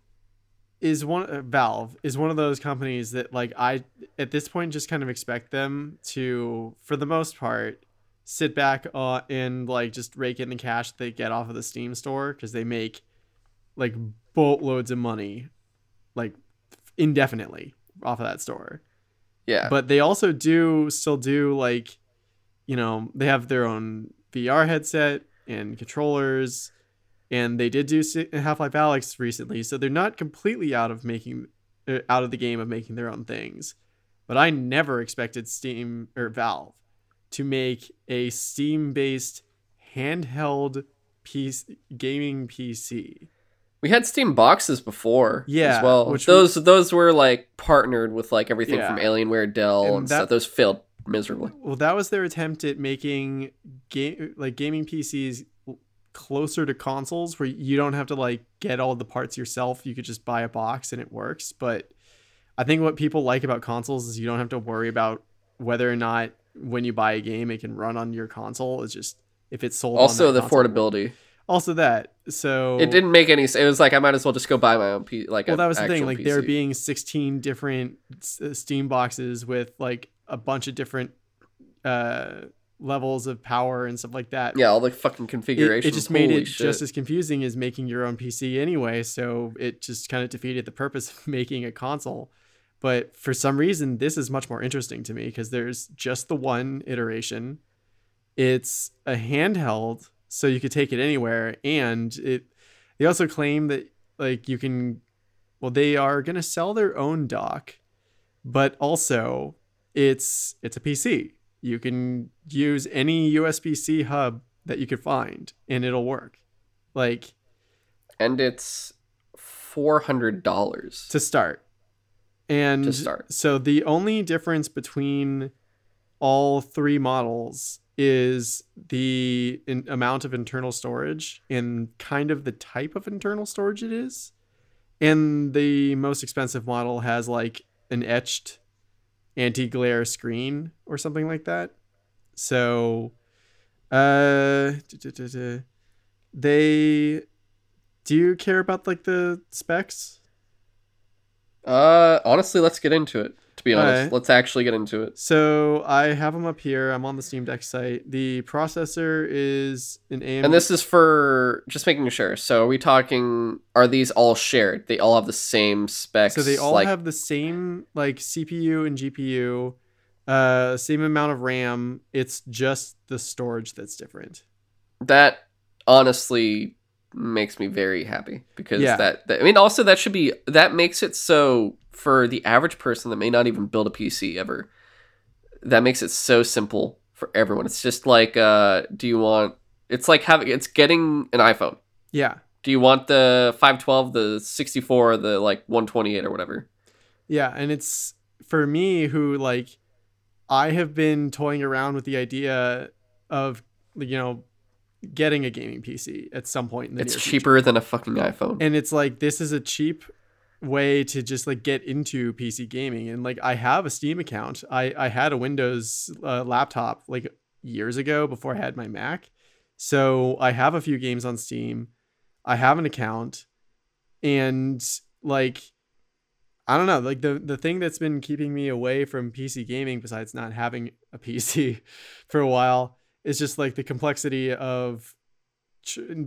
is one uh, Valve is one of those companies that like I at this point just kind of expect them to for the most part sit back uh, and like just rake in the cash they get off of the Steam store cuz they make like boatloads of money like indefinitely off of that store. Yeah, but they also do still do like you know they have their own vr headset and controllers and they did do half-life Alyx recently so they're not completely out of making uh, out of the game of making their own things but i never expected steam or valve to make a steam based handheld piece gaming pc we had Steam boxes before. Yeah, as well. which we- those those were like partnered with like everything Yeah. from Alienware, Dell, and, And stuff. that- Those failed miserably. Well, that was their attempt at making game like gaming PCs closer to consoles where you don't have to like get all the parts yourself. You could just buy a box and it works. But I think what people like about consoles is you don't have to worry about whether or not when you buy a game it can run on your console. It's just if it's sold. Also, the console. affordability. Also that. So It didn't make any. s- It was like I might as well just go buy my own P. Like well that was the thing like there being 16 different s- uh, steam boxes with like a bunch of different uh levels of power and stuff like that yeah, all the fucking it, configurations. it just made it shit. just as confusing as making your own pc anyway so it just kind of defeated the purpose of (laughs) making a console but for some reason this is much more interesting to me because there's just the one iteration it's a handheld so you could take it anywhere and it they also claim that like you can well they are going to sell their own dock but also it's it's a pc you can use any usb-c hub that you could find and it'll work like and it's four hundred dollars. to start and To start. so the only difference between all three models is the in- amount of internal storage and kind of the type of internal storage it is and the most expensive model has like an etched anti-glare screen or something like that so uh duh, duh, duh. they do you care about like the specs Uh, honestly, let's get into it. To be honest, Alright. let's actually get into it. So I have them up here. I'm on the Steam Deck site. The processor is an AMD. And this is for just making sure. So, are we talking? Are these all shared? They all have the same specs. so they all like, have the same like CPU and GPU, uh, same amount of RAM. It's just the storage that's different. that. Honestly, makes me very happy because Yeah. that, that. I mean, also that should be that makes it so for the average person that may not even build a PC ever. That makes it so simple for everyone. It's just like, uh, do you want? It's like having. It's getting an iPhone. Yeah, Do you want the 512, the 64, the like 128 or whatever? yeah, and it's for me who like I have been toying around with the idea of you know getting a gaming PC at some point in the It's near future. cheaper than a fucking iPhone. and it's like this is a cheap way to just like get into PC gaming and like I have a Steam account. I I had a Windows uh, laptop like years ago before I had my Mac. So I have a few games on Steam. I have an account and like I don't know, like the the thing that's been keeping me away from PC gaming besides not having a PC (laughs) for a while is just like the complexity of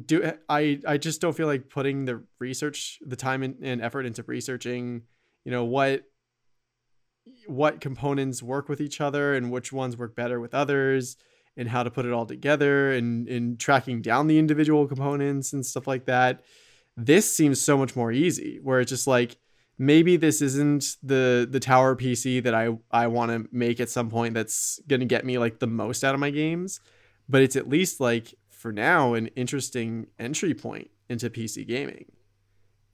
do I I just don't feel like putting the research the time and, and effort into researching you know what what components work with each other and which ones work better with others and how to put it all together and and tracking down the individual components and stuff like that. This seems so much more easy where it's just like maybe this isn't the the tower pc that i i want to make at some point that's going to get me like the most out of my games but it's at least like for now an interesting entry point into pc gaming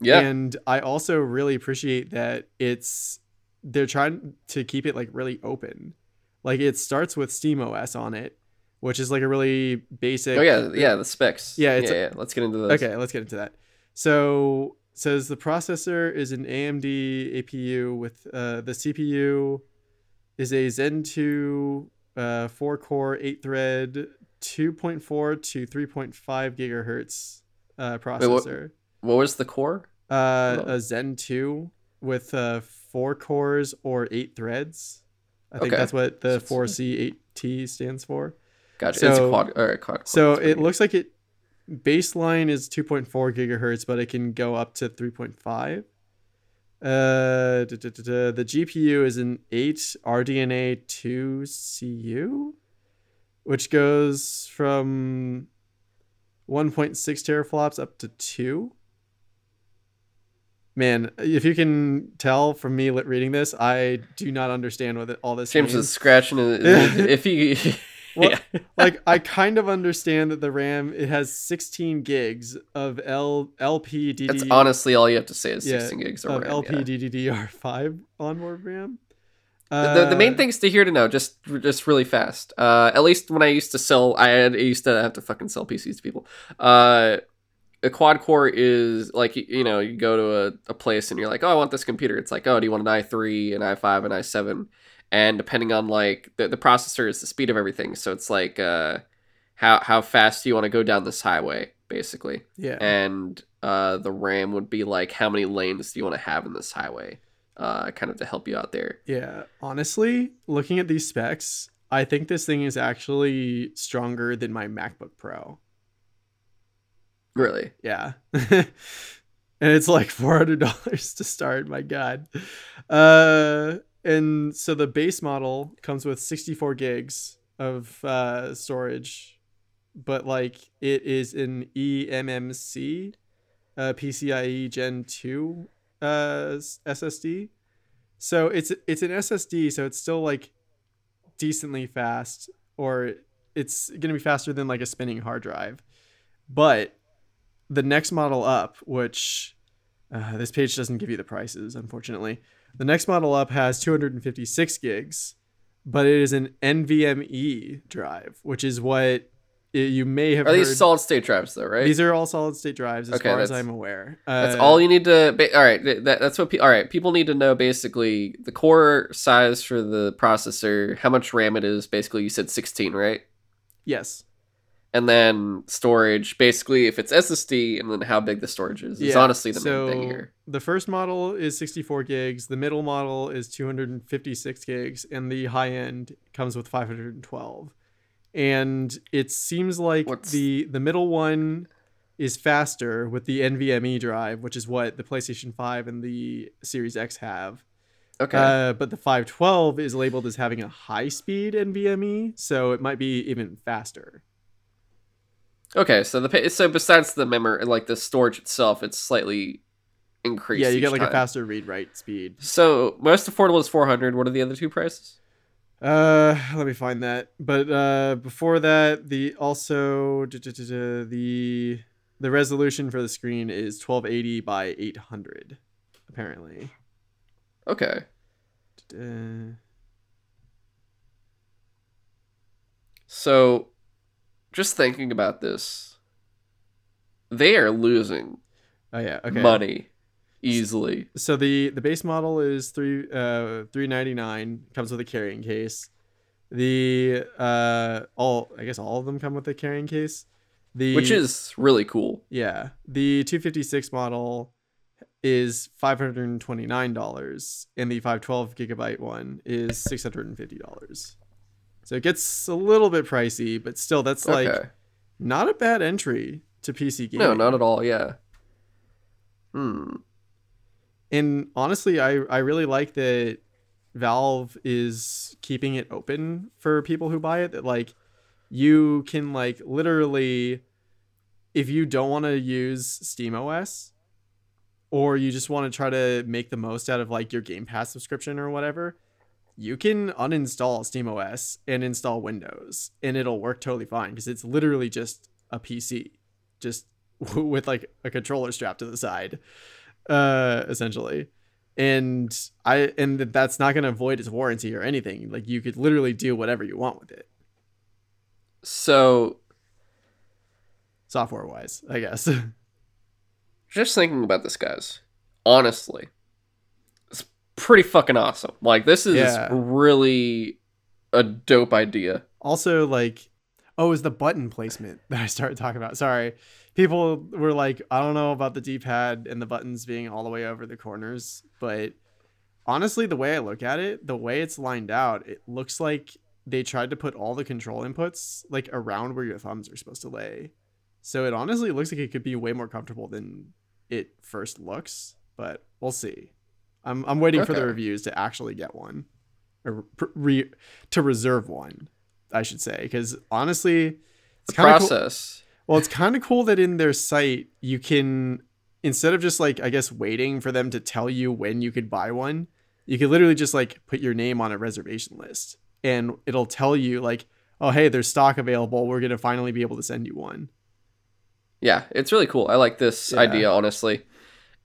yeah. and i also really appreciate that it's they're trying to keep it like really open like it starts with steam os on it which is like a really basic oh yeah, yeah. The specs. Yeah, yeah, yeah. Let's get into those. Okay, let's get into that. So says the processor is an AMD APU with uh, the CPU is a Zen 2 uh, 4 core 8 thread 2.4 to 3.5 gigahertz uh, what- processor. What was the core? uh, oh. a Zen 2 with uh, 4 cores or 8 threads. I think Okay. that's what the 4C8T stands for. Gotcha. it's So- quad. Quad. So it looks like it baseline is 2.4 gigahertz, but it can go up to 3.5. Uh, duh, duh, duh. the GPU is an 8 RDNA 2 CU, which goes from 1.6 teraflops up to 2. Man, if you can tell from me reading this, I do not understand what all this James means. is scratching. (laughs) If he, Well, yeah. (laughs) like I kind of understand that the RAM it has 16 gigs of L LP that's honestly all you have to say is Yeah, 16 gigs of RAM. LP yeah. DDR5 onboard RAM. the, the main Uh, things to hear to know, just just really fast. Uh, at least when I used to sell, I, had, I used to have to fucking sell PCs to people. Uh, a quad core is like you, you know you go to a, a place and you're like, oh, I want this computer. It's like, oh, do you want an i3, an i5, an i7? And depending on like the, the processor is the speed of everything. So it's like uh, how how fast do you want to go down this highway, basically. Yeah. And uh, the RAM would be like how many lanes do you want to have in this highway, uh, kind of to help you out there. Yeah, honestly, looking at these specs, I think this thing is actually stronger than my MacBook Pro. Really. Yeah. (laughs) and it's like $400 to start, my god. Uh and so the base model comes with 64 gigs of uh storage, but like it is an eMMC uh PCIe Gen 2 uh SSD. So it's it's an SSD, so it's still like decently fast, or it's gonna be faster than like a spinning hard drive. But the next model up, which uh, this page doesn't give you the prices, unfortunately. The next model up has 256 gigs, but it is an NVMe drive, which is what i- you may have Are these solid state drives though, right? These are all solid state drives, as Okay, far as I'm aware. That's Uh, all you need to. Ba- all right, that, that's what. Pe- all right, people need to know basically the core size for the processor, how much RAM it is. Basically, you said 16, right? Yes. And then storage, basically, if it's SSD, and then how big the storage is. Is Yeah, honestly the so main thing here. The first model is 64 gigs, the middle model is 256 gigs, and the high end comes with 512. And it seems like What's- the the middle one is faster with the NVMe drive, which is what the PlayStation 5 and the Series X have. Okay. Uh, but the 512 is labeled as having a high speed NVMe, so it might be even faster. Okay. So the so besides the memory, like the storage itself, it's slightly increased. yeah, you get like a faster read write speed. So most affordable is 400. What are the other two prices? Uh, let me find that. But uh, before that, the also the the resolution for the screen is 1280 by 800, apparently. Okay. So, just thinking about this, they are losing oh yeah, okay. money easily. So the the base model is three uh 399 comes with a carrying case. The uh all I guess all of them come with a carrying case. The which is really cool. Yeah. The 256 model is $529 and the 512 gigabyte one is $650. So it gets a little bit pricey, but still that's like not a bad entry to PC gaming. No, not at all. Yeah. Hmm. And honestly, I I really like that Valve is keeping it open for people who buy it that like you can like literally if you don't want to use Steam OS, or you just want to try to make the most out of like your Game Pass subscription or whatever, you can uninstall SteamOS and install Windows and it'll work totally fine because it's literally just a PC just (laughs) with like a controller strapped to the side uh essentially and i and that's not going to void its warranty or anything like you could literally do whatever you want with it So, software wise i guess (laughs) just thinking about this, guys. Honestly, pretty fucking awesome. Like, this is Yeah. really a dope idea. also like oh is the button placement (laughs) that i started talking about sorry people were like i don't know about the d-pad and the buttons being all the way over the corners but honestly the way i look at it the way it's lined out it looks like they tried to put all the control inputs like around where your thumbs are supposed to lay so it honestly looks like it could be way more comfortable than it first looks but we'll see i'm, I'm waiting for the reviews to actually get one or re- to reserve one i should say because honestly it's kind of cool. process. Well, it's kind of cool that in their site you can instead of just like I guess waiting for them to tell you when you could buy one, you could literally just like put your name on a reservation list and it'll tell you like, "Oh, hey, there's stock available. We're going to finally be able to send you one." Yeah, it's really cool. I like this Yeah. idea, honestly.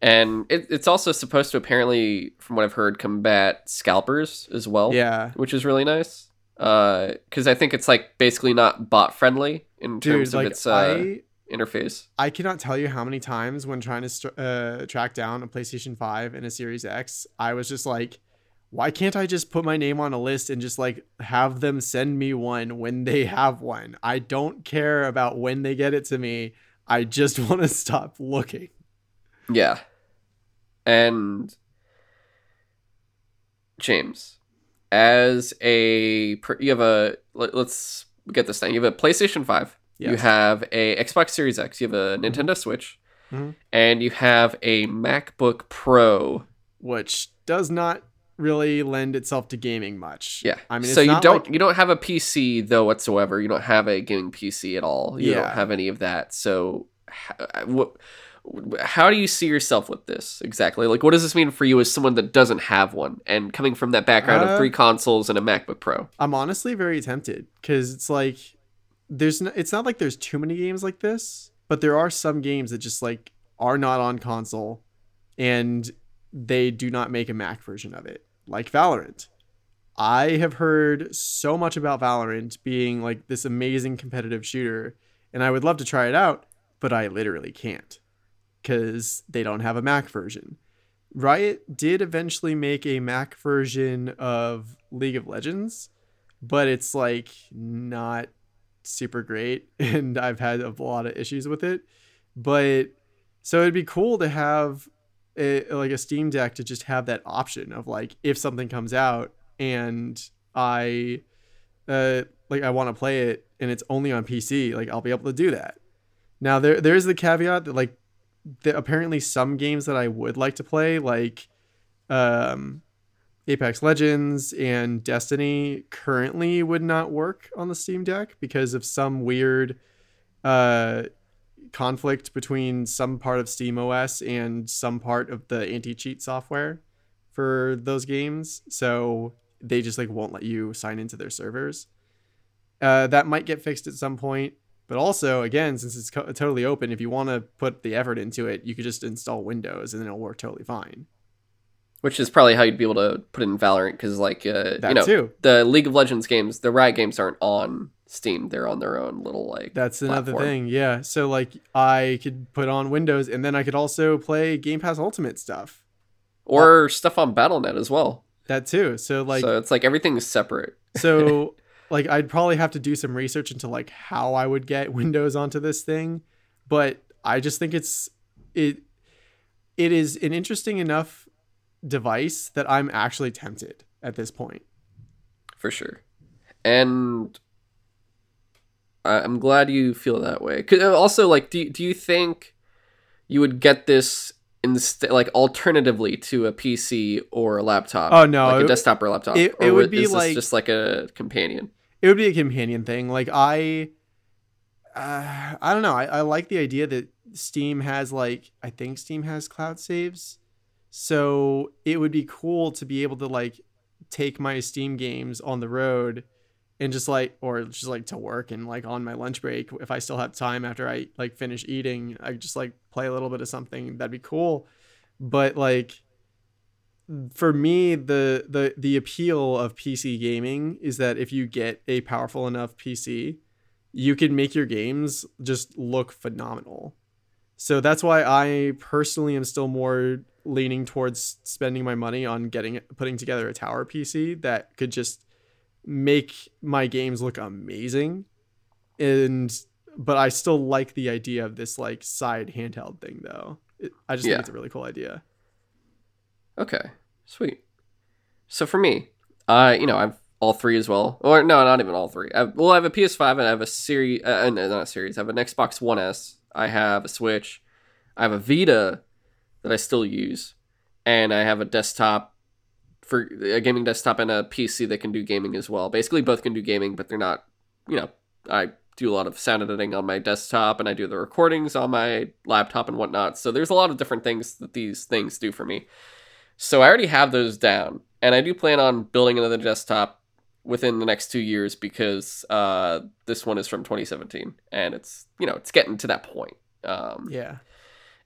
And it, it's also supposed to apparently, from what I've heard, combat scalpers as well. Yeah, which is really nice. Because I think it's like basically not bot friendly in dude, terms of like its uh, I interface. I cannot tell you how many times when trying to str- uh, track down a PlayStation 5 and a Series X, I was just like, why can't I just put my name on a list and just like have them send me one when they have one? I don't care about when they get it to me. I just (laughs) want to stop looking. Yeah. And James, as a you have a let, us get this thing. You have a PlayStation 5. You have a Xbox Series X, you have a Nintendo Switch, Mhm. and you have a MacBook Pro. Which does not really lend itself to gaming much. Yeah. I mean, so you don't like- you don't have a PC though whatsoever. You don't have a gaming PC at all. You don't Yeah. have any of that. So what how do you see yourself with this exactly? Like, what does this mean for you as someone that doesn't have one and coming from that background Uh, of three consoles and a MacBook Pro? I'm honestly very tempted because it's like there's no, it's not like there's too many games like this, but there are some games that just like are not on console and they do not make a Mac version of it, like Valorant. I have heard so much about Valorant being like this amazing competitive shooter, and I would love to try it out, but I literally can't because they don't have a Mac version. Riot did eventually make a Mac version of League of Legends, but it's like not super great (laughs) and I've had a lot of issues with it. But so it'd be cool to have a, like a Steam Deck to just have that option of like if something comes out and I uh like I want to play it and it's only on PC, like I'll be able to do that. Now there there is the caveat that like that apparently some games that I would like to play, like um, Apex Legends and Destiny, currently would not work on the Steam Deck because of some weird uh, conflict between some part of Steam OS and some part of the anti cheat software for those games. So they just like won't let you sign into their servers. Uh, that might get fixed at some point. But also, again, since it's co- totally open, if you want to put the effort into it, you could just install Windows and then it'll work totally fine. Which is probably how you'd be able to put it in Valorant because, like, uh, you know, too. the League of Legends games, the Riot games aren't on Steam. They're on their own little like. That's another platform. thing. Yeah. So like I could put on Windows and then I could also play Game Pass Ultimate stuff. or stuff on BattleNet as well. That too. So like so it's like everything is separate. so (laughs) like I'd probably have to do some research into like how I would get Windows onto this thing, but I just think it's it it is an interesting enough device that I'm actually tempted at this point. for sure. And I'm glad you feel that way. 'Cause, uh, Also, like, do do you think you would get this instead, like, alternatively to a PC or a laptop? Oh, no, like a it- desktop or a laptop. it- it would be like- just like a companion. It would be a companion thing. Like I uh, I don't know. I, I like the idea that Steam has like I think Steam has cloud saves. So it would be cool to be able to like take my Steam games on the road and just like or just like to work and like on my lunch break if I still have time after I like finish eating, I just like play a little bit of something. That'd be cool. But like for me the the the appeal of PC gaming is that if you get a powerful enough PC, you can make your games just look phenomenal. So that's why I personally am still more leaning towards spending my money on getting putting together a tower PC that could just make my games look amazing. And but I still like the idea of this like side handheld thing though. It, I just Yeah. think it's a really cool idea. Okay, sweet. So for me, uh, you know, I've all three as well, or no, not even all three. I have, well, I have a PS5 and I have a series, uh, no, not a series. I have an Xbox One S. I have a Switch. I have a Vita that I still use, and I have a desktop for a gaming desktop and a PC that can do gaming as well. Basically, both can do gaming, but they're not. You know, I do a lot of sound editing on my desktop, and I do the recordings on my laptop and whatnot. So there's a lot of different things that these things do for me. So I already have those down, and I do plan on building another desktop within the next two years because uh, this one is from 2017, and it's you know it's getting to that point. Um, Yeah.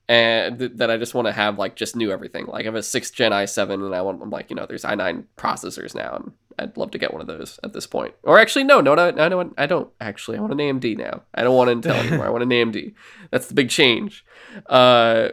and th- that I just want to have like just new everything. Like I have a sixth gen i7 and I want I'm like, you know, there's i9 processors now and I'd love to get one of those at this point. Or actually no, no, no, no, no I don't actually. I want an AMD now. I don't want Intel (laughs) anymore. I want an AMD. That's the big change. Uh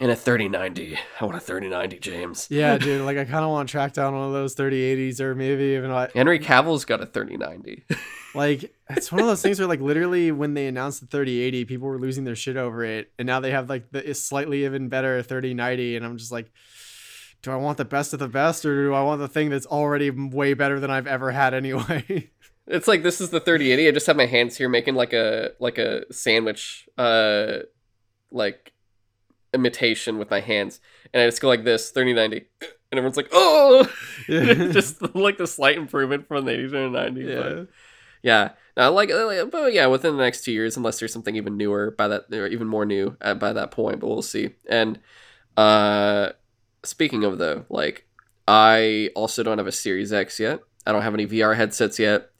and a 3090. I want a 3090, James. Yeah, dude. Like I kind of want to track down one of those 3080s or maybe even like Henry Cavill's got a 3090. (laughs) like it's one of those things where like literally when they announced the 3080, people were losing their shit over it, and now they have like the slightly even better 3090, and I'm just like. Do I want the best of the best, or do I want the thing that's already way better than I've ever had (laughs) anyway? It's like this is the 3080. I just have my hands here making like a like a sandwich uh like imitation with my hands and I just go like this 3090 (clears throat) and everyone's like oh! (laughs) (laughs) Just like the slight improvement from the 80 to 90 yeah. but yeah. now like, like but yeah within the next two years unless there's something even newer by that or even more new at, by that point but we'll see. And uh speaking of though like I also don't have a Series X yet. I don't have any VR headsets yet.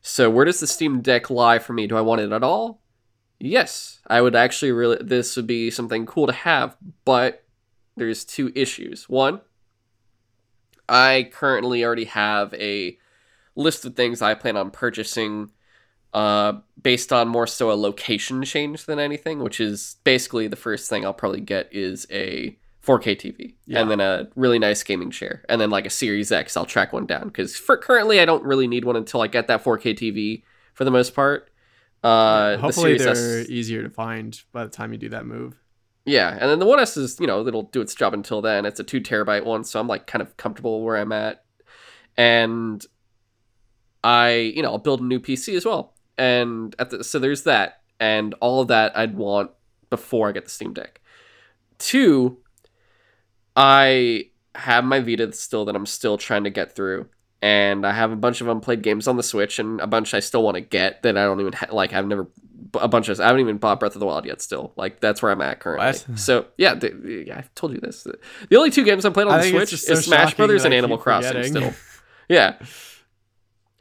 So where does the Steam Deck lie for me? Do I want it at all Yes, I would actually really. This would be something cool to have, but there's two issues. One, I currently already have a list of things I plan on purchasing, uh, based on more so a location change than anything. Which is basically the first thing I'll probably get is a 4K TV, Yeah. and then a really nice gaming chair, and then like a Series X. I'll track one down because for currently I don't really need one until I get that 4K TV for the most part. Uh, Hopefully Series they're S- easier to find by the time you do that move. yeah, and then the One S is you know it'll do its job until then. It's a two terabyte one, so I'm like kind of comfortable where I'm at, and I you know I'll build a new PC as well, and at the, so there's that, and all of that I'd want before I get the Steam Deck. Two, I have my Vita still that I'm still trying to get through, and I have a bunch of unplayed games on the Switch, and a bunch I still want to get that I don't even ha- like. I've never a bunch of I haven't even bought Breath of the Wild yet. Still, like that's where I'm at currently. What? So yeah, the, yeah, I've told you this. The only two games I played on I the Switch so is Smash Brothers and Animal Crossing. forgetting. Still, (laughs) yeah.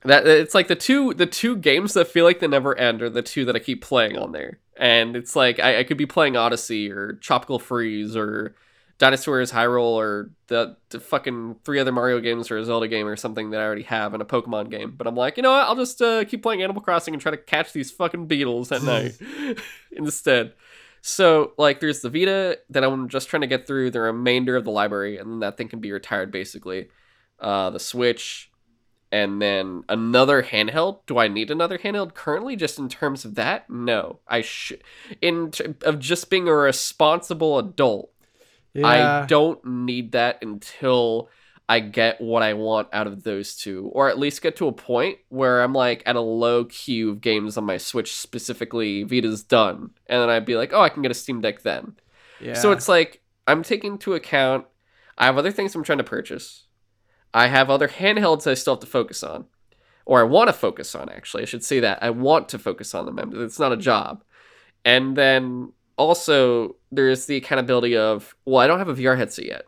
That it's like the two the two games that feel like they never end are the two that I keep playing on there, and it's like I, I could be playing Odyssey or Tropical Freeze or Dinosaurs Hyrule or the, the fucking three other Mario games or a Zelda game or something that I already have and a Pokemon game. But I'm like, you know what? I'll just uh, keep playing Animal Crossing and try to catch these fucking beetles at night (laughs) (laughs) instead. So like, there's the Vita that I'm just trying to get through the remainder of the library, and then that thing can be retired basically. Uh, the Switch, and then another handheld. Do I need another handheld currently? Just in terms of that, no. I should. In t- of just being a responsible adult, I don't need that until I get what I want out of those two, or at least get to a point where I'm like at a low queue of games on my Switch, specifically Vita's done, and then I'd be like, oh, I can get a Steam Deck then. yeah. So it's like I'm taking into account I have other things I'm trying to purchase. I have other handhelds I still have to focus on. Or I want to focus on actually. I should say that. I want to focus on them. It's not a job. And then also there's the accountability of, well, I don't have a VR headset yet.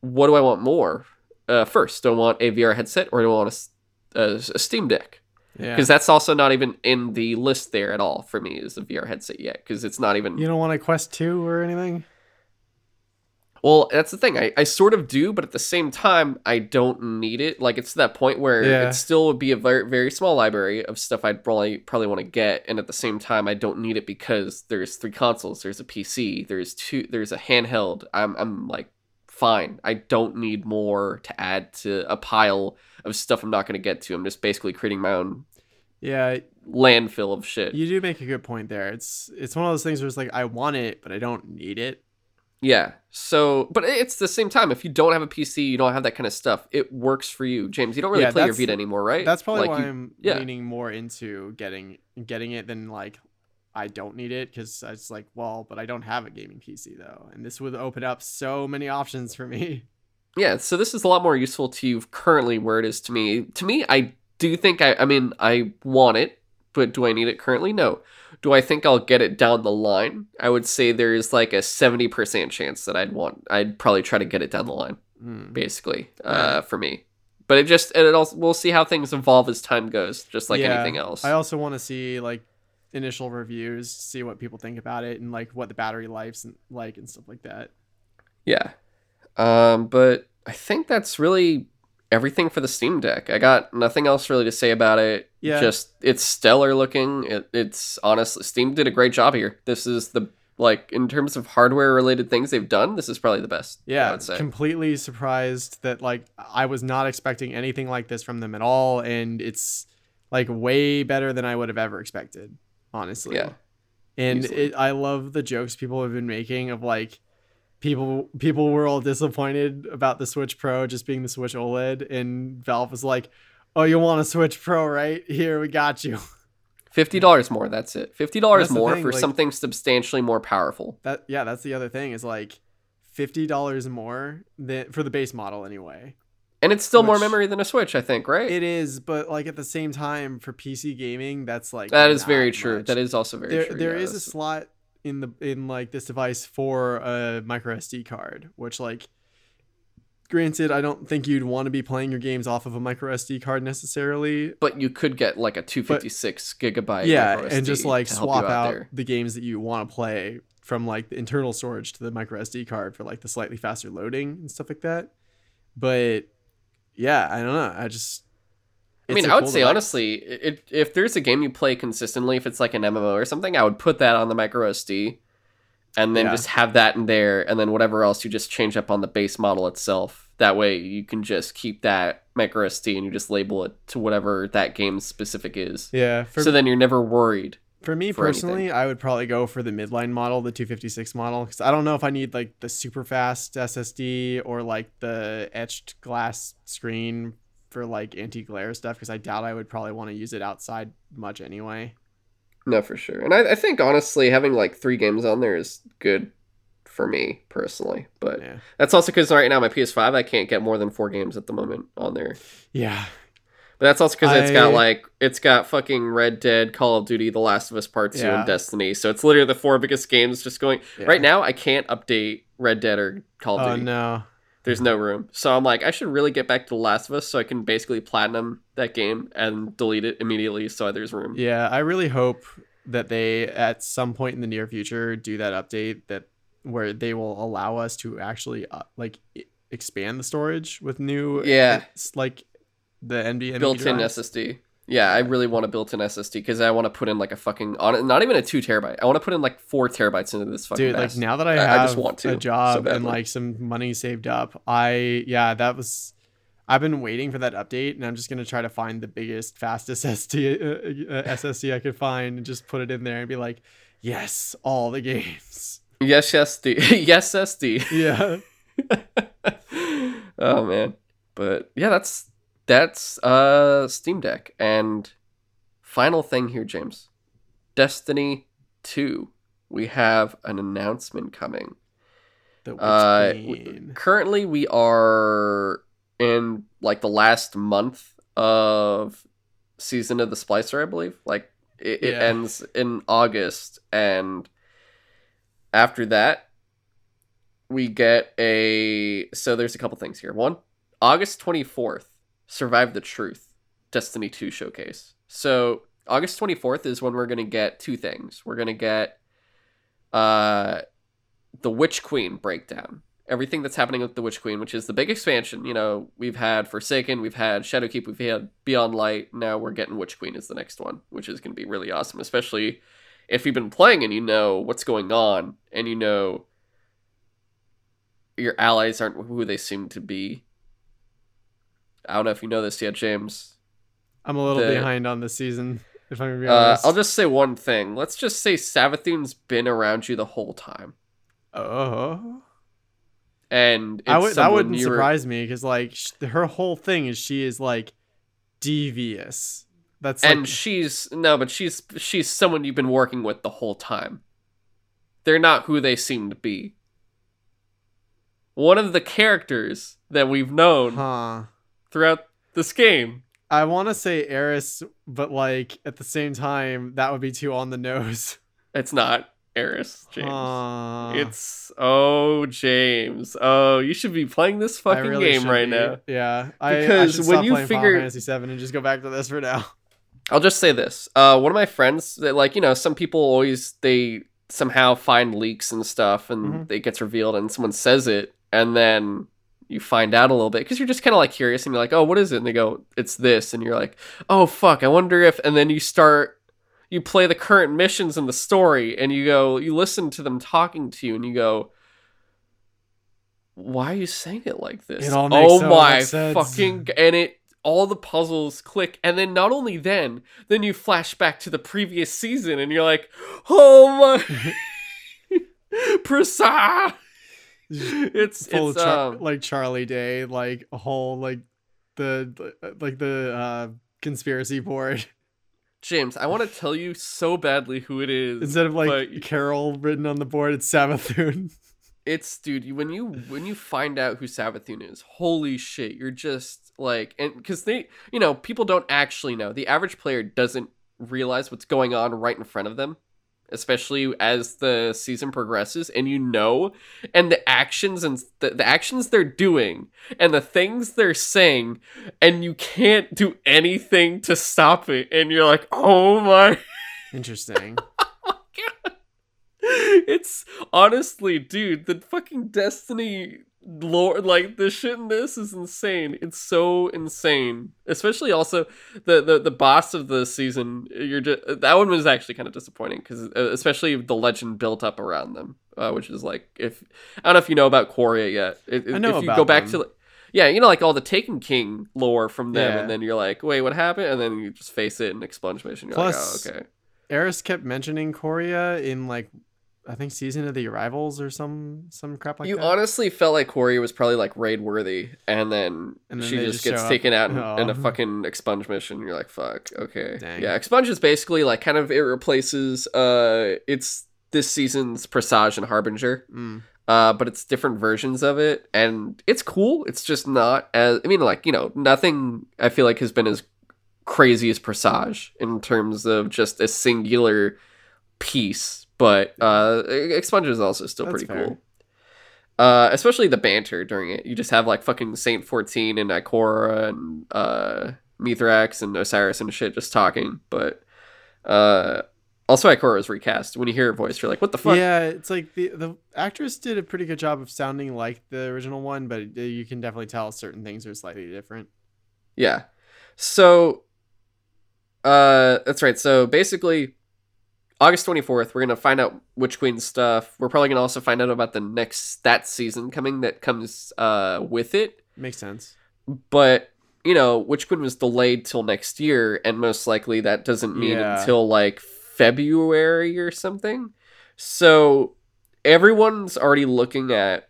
What do I want more? Uh, first, do I want a VR headset or do I want a Steam Deck? yeah. Because that's also not even in the list there at all for me is the VR headset yet. Because it's not even you don't want a Quest Two or anything. Well, that's the thing. I, I sort of do, but at the same time, I don't need it. Like it's to that point where Yeah. it still would be a very very small library of stuff I'd probably probably want to get, and at the same time, I don't need it because there's three consoles, there's a PC, there's two, there's a handheld. I'm I'm like fine. I don't need more to add to a pile of stuff I'm not going to get to. I'm just basically creating my own Yeah, landfill of shit. you do make a good point there. It's it's one of those things where it's like I want it, but I don't need it. Yeah. So, but it's the same time. If you don't have a PC, you don't have that kind of stuff. It works for you, James. You don't really Yeah, play your that's- Vita anymore, right? That's probably Like, why you- I'm yeah. leaning more into getting getting it than like I don't need it because it's like, well, but I don't have a gaming PC though, and this would open up so many options for me. Yeah. So this is a lot more useful to you currently, where it is to me. To me, I do think I. I mean, I want it, but do I need it currently? No. Do I think I'll get it down the line? I would say there's like a seventy percent chance that I'd want. I'd probably try to get it down the line. Hmm. basically uh, for me. But it just and it also we'll see how things evolve as time goes, just like Yeah, anything else. I also want to see like initial reviews, see what people think about it, and like what the battery life's like and stuff like that. Yeah. Um, but I think that's really everything for the Steam Deck. I got nothing else really to say about it. Yeah. Just it's stellar looking. It, it's honestly Steam did a great job here. This is the like in terms of hardware related things they've done. This is probably the best. I Yeah, would say. completely surprised that like I was not expecting anything like this from them at all, and it's like way better than I would have ever expected, honestly. Yeah, and it, I love the jokes people have been making of like people people were all disappointed about the Switch Pro just being the Switch OLED, and Valve was like, "Oh, you want a Switch Pro, right? Here, we got you." Fifty dollars more. That's it. Fifty dollars more thing, for like- something substantially more powerful. That yeah, that's the other thing is like fifty dollars more than for the base model anyway. And it's still more memory than a Switch, I think, right? It is, but like at the same time for PC gaming, that's like that is very true. That is also very there true. there yeah, is a slot in the in like this device for a micro SD card, which like granted, I don't think you'd want to be playing your games off of a micro SD card necessarily. but you could get like a 256 gigabyte. yeah, and just like to help you swap out there. the games that you want to play from like the internal storage to the micro SD card for like the slightly faster loading and stuff like that. But yeah, I don't know. I just I mean, I would cool say device. honestly, it, if there's a game you play consistently, if it's like an MMO or something, I would put that on the micro SD, and then Yeah. just have that in there, and then whatever else you just change up on the base model itself. That way, you can just keep that micro SD and you just label it to whatever that game's specific is. yeah, for so then you're never worried. For me for anything. personally, I would probably go for the midline model, the 256 model, because I don't know if I need like the super fast SSD or like the etched glass screen for like anti glare stuff, because I doubt I would probably want to use it outside much anyway. No, for sure. And I, I think honestly, having like three games on there is good for me personally. But Yeah. that's also because right now my PS5 I can't get more than four games at the moment on there. Yeah. But that's also because it's got like it's got fucking Red Dead, Call of Duty, The Last of Us Part Two, Yeah. and Destiny. So it's literally the four biggest games just going. yeah. Right now, I can't update Red Dead or Call of Oh Duty. no. There's no room. So I'm like, I should really get back to The Last of Us so I can basically platinum that game and delete it immediately so there's room. Yeah, I really hope that they at some point in the near future do that update that where they will allow us to actually uh, like expand the storage with new Yeah. like the NVMe built-in drives. SSD. Yeah, I really want a built-in SSD because I want to put in like a fucking on not even a two terabyte. I want to put in like four terabytes into this fucking. dude like now that i I- I have just want to a so job and like some money saved up i yeah that was i've been waiting for that update and i'm just gonna try to find the biggest fastest (laughs) SSD, uh, uh, ssd i could find and just put it in there and be like yes all the games Yes, SD. yes, SD. (laughs) yeah (laughs) oh man, but yeah, that's that's uh Steam Deck and final thing here, James. Destiny two. We have an announcement coming. Uh, Queen. currently we are in like the last month of season of the splicer i believe like it, it ends in august and after that we get a so there's a couple things here one august 24th survive the truth destiny 2 showcase so august 24th is when we're going to get two things we're going to get uh the Witch Queen breakdown. Everything that's happening with the Witch Queen, which is the big expansion. You know, we've had Forsaken, we've had Shadowkeep, we've had Beyond Light. Now we're getting Witch Queen is the next one, which is going to be really awesome, especially if you've been playing and you know what's going on and you know your allies aren't who they seem to be. I don't know if you know this yet, James. i'm a little the- behind on this season if i'm gonna be Uh, honest I'll just say one thing. Let's just say Savathun's been around you the whole time. oh And I it's would, that wouldn't were- surprise me because like sh- her whole thing is she is like devious. That's and like, she's no but she's she's someone you've been working with the whole time they're not who they seem to be one of the characters that we've known huh? Throughout this game I want to say Eris, but like at the same time, that would be too on the nose. (laughs) it's not eris james it's oh james oh you should be playing this fucking really game right be. now Yeah, I, I Because should when stop you figure- Final Fantasy Seven and just go back to this for now. (laughs) I'll just say this. Uh, one of my friends that like, you know, some people always they somehow find leaks and stuff and Mhm. it gets revealed and someone says it and then you find out a little bit because you're just kind of like curious and you're like, "Oh, what is it?" And they go, "It's this." And you're like, "Oh, fuck. I wonder if." And then you start you play the current missions in the story and you go, you listen to them talking to you and you go, why are you saying it like this? It all makes oh so my fucking and it all the puzzles click and then not only then, then you flash back to the previous season and you're like, "Oh my (laughs) (laughs) Prasa!" It's (laughs) full it's of Char- um, like Charlie Day, like a whole like the like the uh conspiracy board James, I want to tell you so badly who it is. instead of like Carol written on the board. It's Savathun. it's dude, when you when you find out who Savathun is, holy shit, you're just like and because they you know, people don't actually know. The average player doesn't realize what's going on right in front of them, especially as the season progresses and you know and the actions and the, the actions they're doing and the things they're saying and you can't do anything to stop it and you're like, "Oh my (laughs) Interesting. (laughs) it's honestly, dude, the fucking Destiny lore, like the shit in this is insane. It's so insane. Especially also the the, the boss of the season. You're just that one was actually kind of disappointing because especially the legend built up around them, uh, which is like if I don't know if you know about Quria yet. If, I know if you go back them. to. like, Yeah, you know, like all the Taken King lore from them, Yeah. and then you're like, "Wait, what happened?" And then you just face it in Expunge Mission. You're Plus, like, "Oh, okay." Eris kept mentioning Quria in like I think season of the arrivals or some some crap like you that. You honestly felt like Quria was probably like raid worthy, and then, And then she just just gets taken out in, in a Oh. fucking expunge mission. You're like, fuck, okay, Dang. yeah. Expunge is basically like kind of it replaces uh, it's this season's Presage and Harbinger, Mm. uh, but it's different versions of it, and it's cool. It's just not as I mean, like you know, nothing I feel like has been as crazy as Presage in terms of just a singular piece, but uh, Expunge is also still That's pretty fair. cool. Uh, especially the banter during it. You just have like fucking Saint 14 and Ikora and uh, Mithrax and Osiris and shit just talking. But uh, also, Ikora was recast. When you hear her voice, you're like, what the fuck? Yeah, it's like the the actress did a pretty good job of sounding like the original one, but uh, you can definitely tell certain things are slightly different. Yeah. So uh that's right. So basically August 24th, we're going to find out Witch Queen stuff. We're probably going to also find out about the next that season coming that comes uh with it. Makes sense. But you know, Witch Queen was delayed till next year, and most likely that doesn't mean Yeah. until like February or something. So everyone's already looking at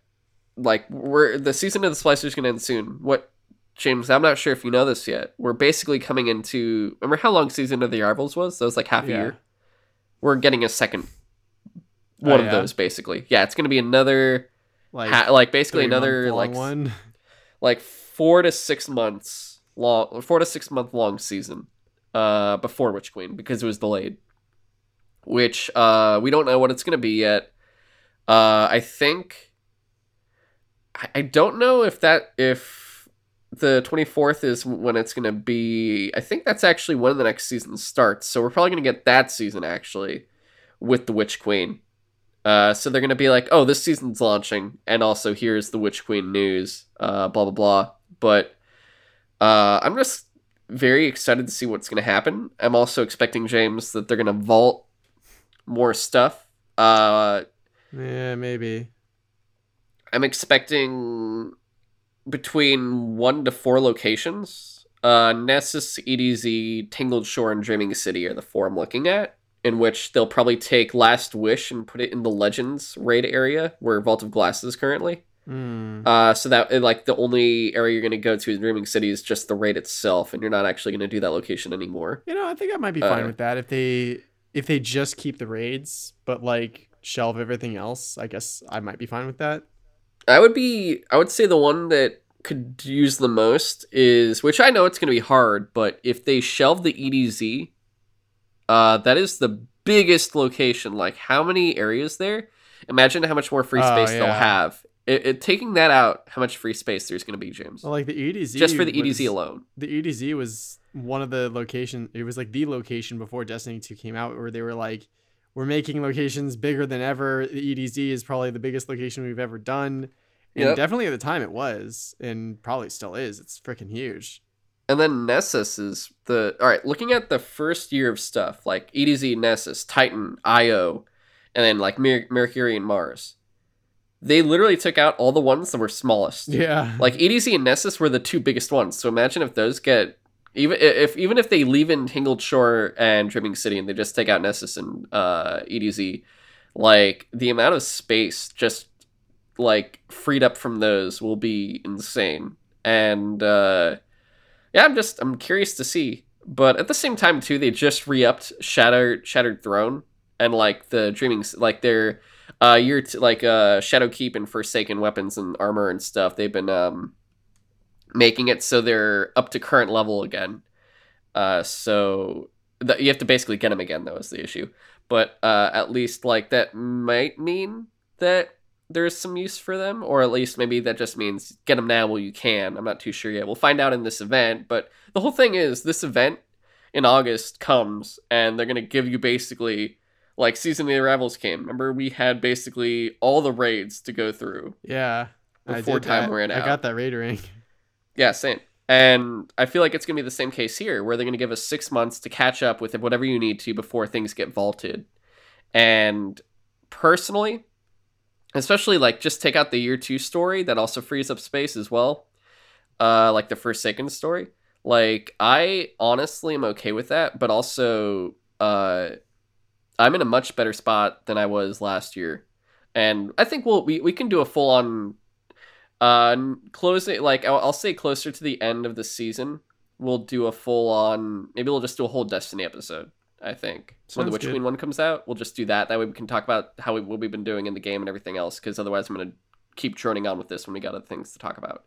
like we're the season of the Splicer is going to end soon. What James? I'm not sure if you know this yet. We're basically coming into. Remember how long season of the Arrivals was? That was like half a Yeah. year. We're getting a second Oh, one of those basically. Yeah, it's going to be another Like, ha- like basically another like one. like four to six months long, four to six month long season uh, before Witch Queen because it was delayed. Which uh, we don't know what it's gonna be yet. Uh, I think I- I don't know if that if the twenty fourth is when it's gonna be. I think that's actually when the next season starts. So we're probably gonna get that season actually with the Witch Queen. Uh, so they're gonna be like, oh, this season's launching, and also here's the Witch Queen news, uh, blah blah blah. But uh, I'm just very excited to see what's gonna happen. I'm also expecting James that they're gonna vault more stuff. Uh, Yeah, maybe. I'm expecting between one to four locations. Uh, Nessus, EDZ, Tangled Shore, and Dreaming City are the four I'm looking at. In which they'll probably take Last Wish and put it in the Legends raid area where Vault of Glass is currently. Mm. Uh, so that like the only area you're gonna go to in Dreaming City is just the raid itself, and you're not actually gonna do that location anymore. You know, I think I might be fine Uh, with that if they if they just keep the raids, but like shelve everything else. I guess I might be fine with that. I would be I would say the one that could use the most is which I know it's going to be hard, but if they shelve the EDZ, uh that is the biggest location. Like how many areas there? Imagine how much more free Oh, space they'll have it, it, taking that out, how much free space there's going to be, James? Well, like the EDZ, just for the EDZ was, alone. The EDZ was one of the location. It was like the location before Destiny Two came out, where they were like, "We're making locations bigger than ever." The EDZ is probably the biggest location we've ever done, and yep. definitely at the time it was, and probably still is. It's freaking huge. And then Nessus is the all right. Looking at the first year of stuff like EDZ, Nessus, Titan, Io, and then like Mer- Mercury and Mars they literally took out all the ones that were smallest. Yeah. Like EDZ and Nessus were the two biggest ones. So imagine if those get even if even if they leave in Tangled Shore and Dreaming City and they just take out Nessus and uh, EDZ, like the amount of space just like freed up from those will be insane. And uh, yeah, I'm just I'm curious to see. But at the same time too, they just re-upped Shattered Shattered Throne and like the Dreaming like they're uh, you're t- like uh, Shadowkeep and Forsaken weapons and armor and stuff. They've been um, making it so they're up to current level again. Uh, so th- you have to basically get them again, though, is the issue. But uh, at least like that might mean that there's some use for them, or at least maybe that just means get them now while you can. I'm not too sure yet. We'll find out in this event. But the whole thing is this event in August comes, and they're gonna give you basically like season of the arrivals came. Remember, we had basically all the raids to go through. Yeah, before time ran out. I got that raid ring. Yeah, same. And I feel like it's gonna be the same case here, where they're gonna give us six months to catch up with whatever you need to before things get vaulted. And personally, especially like just take out the year two story that also frees up space as well. Uh, like the Forsaken story. Like I honestly am okay with that, but also uh I'm in a much better spot than I was last year, and I think we'll we, we can do a full on uh closing like I'll, I'll say closer to the end of the season we'll do a full on maybe we'll just do a whole Destiny episode. I think Sounds when the Witch good. Queen one comes out, we'll just do that. That way we can talk about how we, what we've been doing in the game and everything else. Because otherwise, I'm gonna keep droning on with this when we got other things to talk about.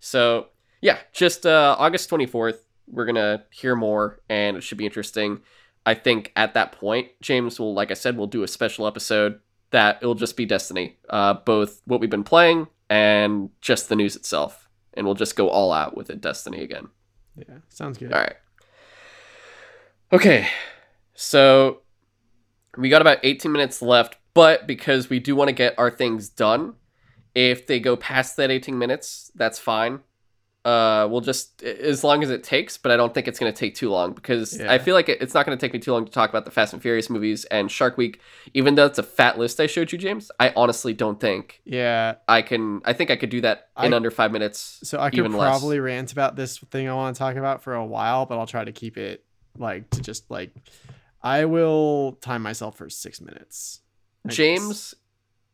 So yeah, just uh, August 24th, we're gonna hear more, and it should be interesting. I think at that point, James will, like I said, we'll do a special episode that it'll just be Destiny, uh, both what we've been playing and just the news itself, and we'll just go all out with it, Destiny again. Yeah, sounds good. All right. Okay, so we got about 18 minutes left, but because we do want to get our things done, if they go past that 18 minutes, that's fine uh we'll just as long as it takes but i don't think it's going to take too long because yeah. i feel like it's not going to take me too long to talk about the fast and furious movies and shark week even though it's a fat list i showed you james i honestly don't think yeah i can i think i could do that in I, under five minutes so i could probably less. rant about this thing i want to talk about for a while but i'll try to keep it like to just like i will time myself for six minutes I james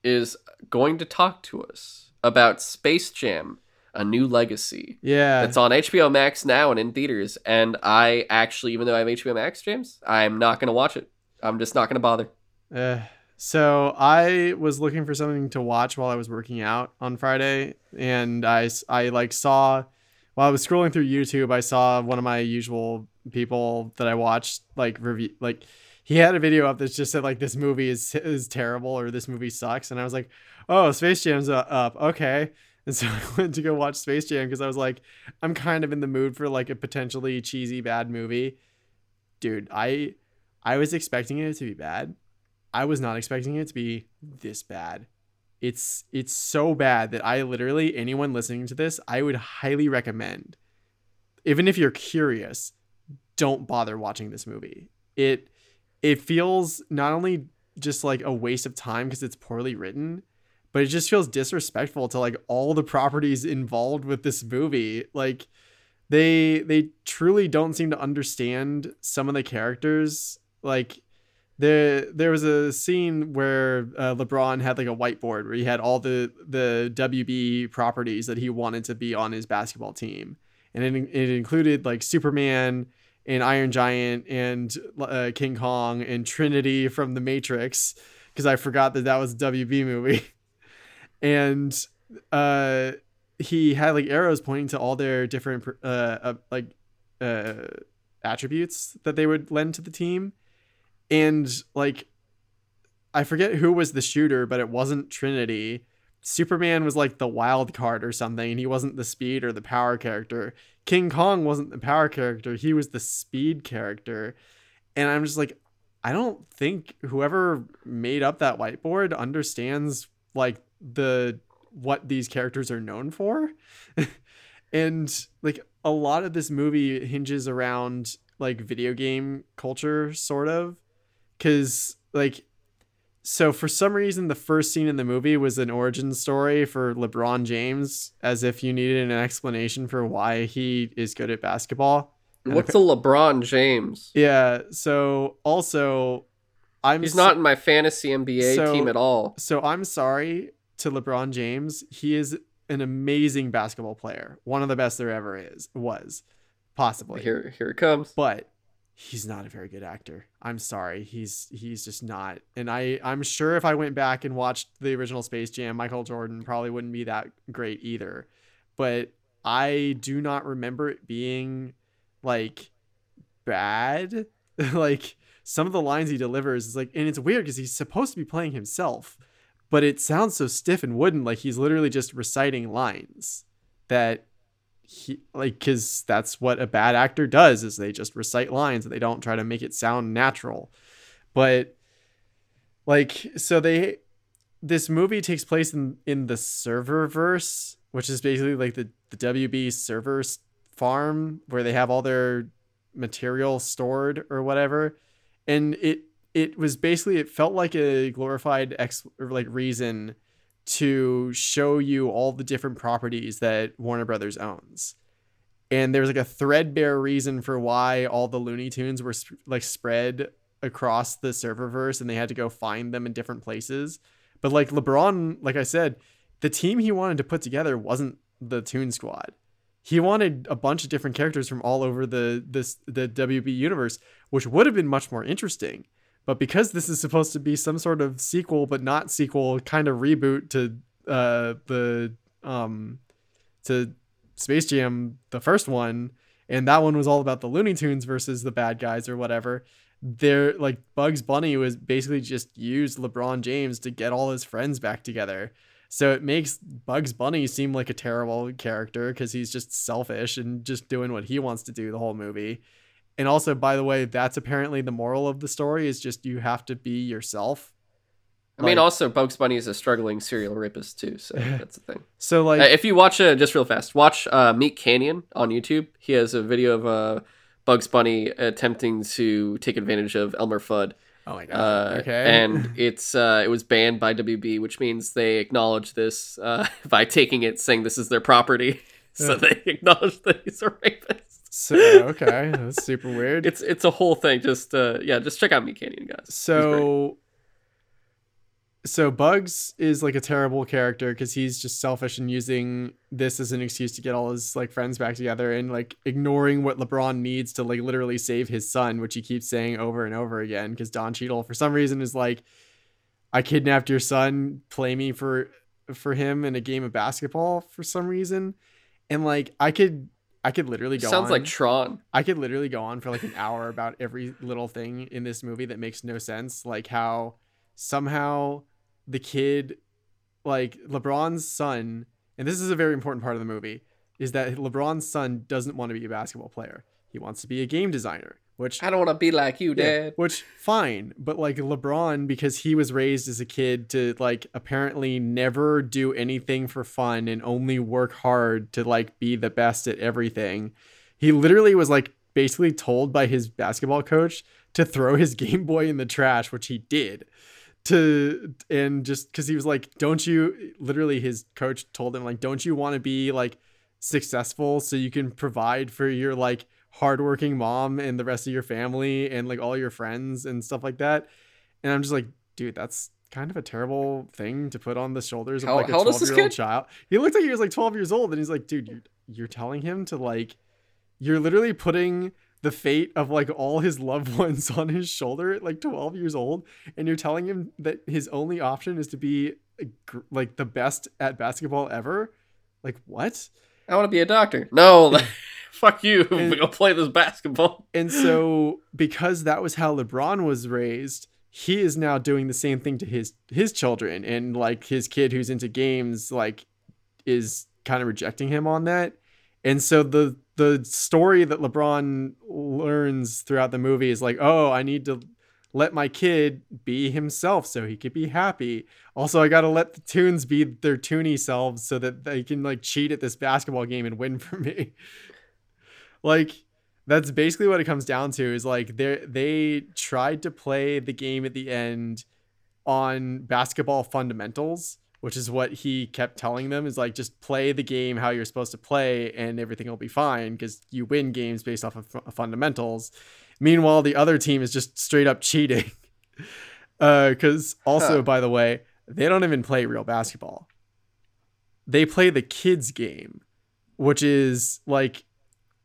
guess. is going to talk to us about space jam a New Legacy. Yeah. It's on HBO Max now and in theaters. And I actually, even though I have HBO Max, James, I'm not going to watch it. I'm just not going to bother. Uh, so I was looking for something to watch while I was working out on Friday. And I, I like saw, while I was scrolling through YouTube, I saw one of my usual people that I watched like review, like, he had a video up that just said like this movie is is terrible or this movie sucks and I was like, "Oh, Space Jam's up. Okay." And so (laughs) I went to go watch Space Jam because I was like, I'm kind of in the mood for like a potentially cheesy bad movie. Dude, I I was expecting it to be bad. I was not expecting it to be this bad. It's it's so bad that I literally anyone listening to this, I would highly recommend even if you're curious, don't bother watching this movie. It it feels not only just like a waste of time because it's poorly written, but it just feels disrespectful to like all the properties involved with this movie. Like they they truly don't seem to understand some of the characters. Like there there was a scene where uh, LeBron had like a whiteboard where he had all the the WB properties that he wanted to be on his basketball team. And it, it included like Superman and Iron Giant and uh, King Kong and Trinity from the Matrix because I forgot that that was a WB movie (laughs) and uh he had like arrows pointing to all their different uh, uh like uh attributes that they would lend to the team and like I forget who was the shooter, but it wasn't Trinity. Superman was like the wild card or something, and he wasn't the speed or the power character. King Kong wasn't the power character, he was the speed character. And I'm just like, I don't think whoever made up that whiteboard understands like the what these characters are known for. (laughs) and like a lot of this movie hinges around like video game culture sort of cuz like so for some reason the first scene in the movie was an origin story for LeBron James as if you needed an explanation for why he is good at basketball. What's a LeBron James? Yeah, so also I'm He's so- not in my fantasy NBA So- team at all. so I'm sorry to LeBron James. He is an amazing basketball player. One of the best there ever is was possibly. Here here it comes. But he's not a very good actor. I'm sorry. He's he's just not. And I I'm sure if I went back and watched the original Space Jam, Michael Jordan probably wouldn't be that great either. But I do not remember it being like bad. (laughs) like some of the lines he delivers is like and it's weird because he's supposed to be playing himself, but it sounds so stiff and wooden like he's literally just reciting lines that he like because that's what a bad actor does is they just recite lines and they don't try to make it sound natural. But like so they this movie takes place in in the server verse which is basically like the the wb server farm where they have all their material stored or whatever. And it it was basically it felt like a glorified ex like reason to show you all the different properties that Warner Brothers owns. And there's like a threadbare reason for why all the Looney Tunes were sp- like spread across the serververse and they had to go find them in different places. But like LeBron, like I said, the team he wanted to put together wasn't the Toon Squad. He wanted a bunch of different characters from all over the this the WB universe, which would have been much more interesting. But because this is supposed to be some sort of sequel but not sequel kind of reboot to uh the um to Space Jam the first one and that one was all about the Looney Tunes versus the bad guys or whatever. They're like Bugs Bunny was basically just used LeBron James to get all his friends back together. So it makes Bugs Bunny seem like a terrible character because he's just selfish and just doing what he wants to do the whole movie. And also, by the way, that's apparently the moral of the story is just you have to be yourself. I mean, Like- also Bugs Bunny is a struggling serial rapist too, so (laughs) that's the thing. So like Uh, if you watch uh, just real fast, watch uh, Meat Canyon on YouTube. He has a video of uh, Bugs Bunny attempting to take advantage of Elmer Fudd. Oh my god. Uh, okay. And (laughs) it's uh, it was banned by WB, which means they acknowledge this uh, (laughs) by taking it, saying this is their property. so they acknowledge that he's a rapist. So okay, that's super weird. It's it's a whole thing. Just uh, yeah, just check out Meat Canyon, guys. So so Bugs is like a terrible character because he's just selfish and using this as an excuse to get all his like friends back together and like ignoring what LeBron needs to like literally save his son, which he keeps saying over and over again. Because Don Cheadle, for some reason, is like, "I kidnapped your son. Play me for for him in a game of basketball for some reason," and like I could. I could literally go sounds on. like Tron. I could literally go on for like an hour about every little thing in this movie that makes no sense. Like how somehow the kid, like LeBron's son, and this is a very important part of the movie, is that LeBron's son doesn't want to be a basketball player. He wants to be a game designer, which I don't want to be like you, yeah, Dad. which fine, but like LeBron, because he was raised as a kid to like apparently never do anything for fun and only work hard to like be the best at everything. He literally was like basically told by his basketball coach to throw his (laughs) Game Boy in the trash, which he did. To and just because he was like, don't you? Literally, his coach told him like, don't you want to be like successful so you can provide for your like hardworking mom and the rest of your family and like all your friends and stuff like that. And I'm just like, dude, that's kind of a terrible thing to put on the shoulders of like a how old is 12 year old child. He looked like he was like 12 years old and he's like, dude, you're, you're telling him to like, you're literally putting the fate of like all his loved (laughs) ones on his shoulder at like 12 years old. And you're telling him that his only option is to be like the best at basketball ever. Like what? I want to be a doctor. No, (laughs) fuck you. (laughs) And- we go play this basketball. And so, because that was how LeBron was raised, he is now doing the same thing to his his children and like his kid who's into games like is kind of rejecting him on that and so the the story that lebron learns throughout the movie is like oh i need to let my kid be himself so he could be happy also i gotta let the toons be their toony selves so that they can like cheat at this basketball game and win for me (laughs) like that's basically what it comes down to is like they they tried to play the game at the end on basketball fundamentals which is what he kept telling them is like just play the game how you're supposed to play and everything will be fine because you win games based off of fundamentals. Meanwhile the other team is just straight up cheating. Because (laughs) uh, also huh. by the way they don't even play real basketball. They play the kids game which is like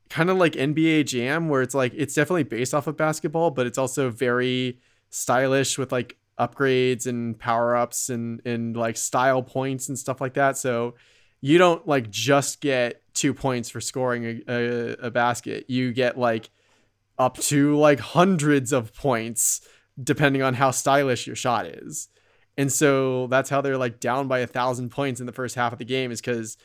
kind of like NBA Jam, where it's like it's definitely based off of basketball, but it's also very stylish with like upgrades and power ups and and like style points and stuff like that. So you don't like just get two points for scoring a, a, a basket. You get like up to like hundreds of points depending on how stylish your shot is. And so that's how they're like down by a thousand points in the first half of the game is because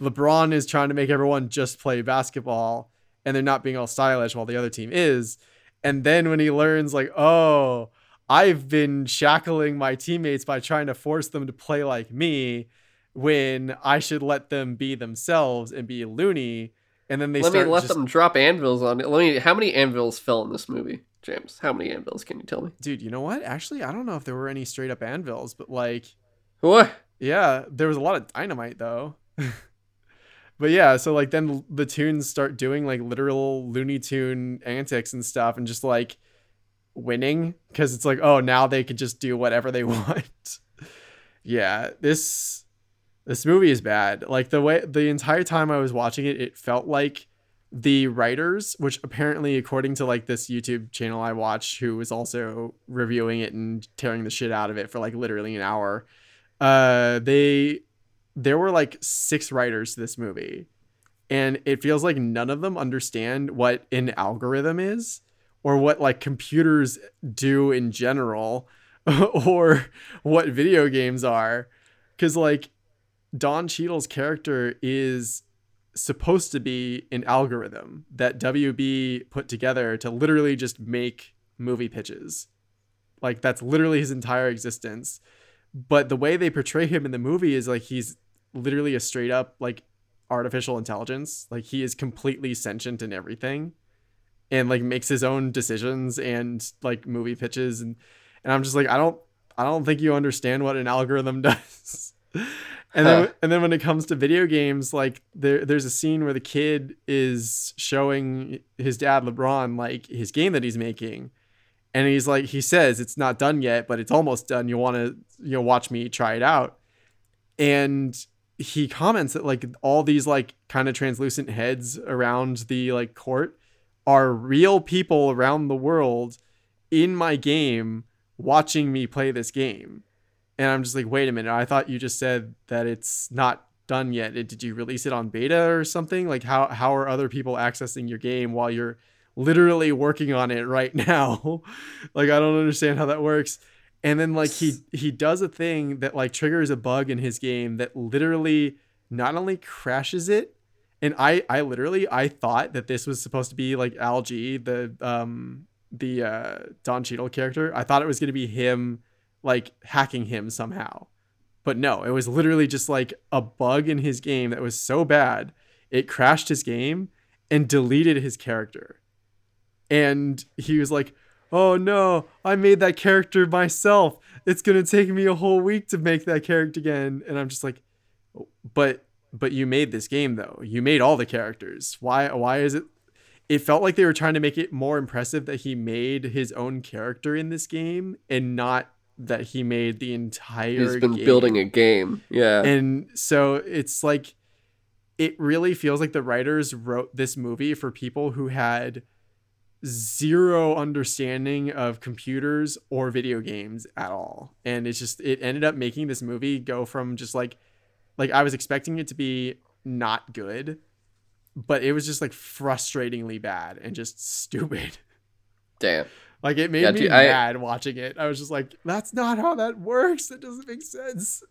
LeBron is trying to make everyone just play basketball and they're not being all stylish while the other team is. And then when he learns, like, oh, I've been shackling my teammates by trying to force them to play like me when I should let them be themselves and be loony. And then they let me let just... them drop anvils on it. Let me. How many anvils fell in this movie, James? How many anvils can you tell me? Dude, you know what? Actually, I don't know if there were any straight up anvils, but like, what? Yeah, there was a lot of dynamite though. (laughs) but yeah, so like then the tunes start doing like literal Looney Tune antics and stuff, and just like winning because it's like oh now they could just do whatever they (laughs) want. yeah, this this movie is bad. Like the way the entire time I was watching it, it felt like the writers, which apparently according to like this YouTube channel I watched, who was also reviewing it and tearing the shit out of it for like literally an hour, uh, they there were like six writers to this movie and it feels like none of them understand what an algorithm is or what like computers do in general (laughs) or what video games are cuz like Don Cheadle's character is supposed to be an algorithm that WB put together to literally just make movie pitches. Like that's literally his entire existence. But the way they portray him in the movie is like he's literally a straight up like artificial intelligence. Like he is completely sentient in everything and like makes his own decisions and like movie pitches. And and I'm just like I don't I don't think you understand what an algorithm (laughs) does. and then and then when it comes to video games like there there's a scene where the kid is showing his dad LeBron like his game that he's making. And he's like he says it's not done yet but it's almost done. You want to you know watch me try it out. And he comments that like all these like kind of translucent heads around the like court are real people around the world in my game watching me play this game. And I'm just like, wait a minute, I thought you just said that it's not done yet. Did you release it on beta or something? Like how how are other people accessing your game while you're literally working on it right (laughs) now? like I don't understand how that works and then like he he does a thing that like triggers a bug in his game that literally not only crashes it and i i literally i thought that this was supposed to be like Al-G the um the uh don Cheadle character. I thought it was going to be him like hacking him somehow. But no it was literally just like a bug in his game that was so bad it crashed his game and deleted his character. And he was like oh no, I made that character myself. It's gonna take me a whole week to make that character again. And I'm just like, but but you made this game though. You made all the characters. Why why is it it felt like they were trying to make it more impressive that he made his own character in this game and not that he made the entire He's been game. building a game. Yeah. And so it's like it really feels like the writers wrote this movie for people who had zero understanding of computers or video games at all and it's just it ended up making this movie go from just like like i was expecting it to be not good but it was just like frustratingly bad and just stupid damn Like it made Yeah, me dude, I- mad watching it. I was just like, that's not how that works. That doesn't make sense.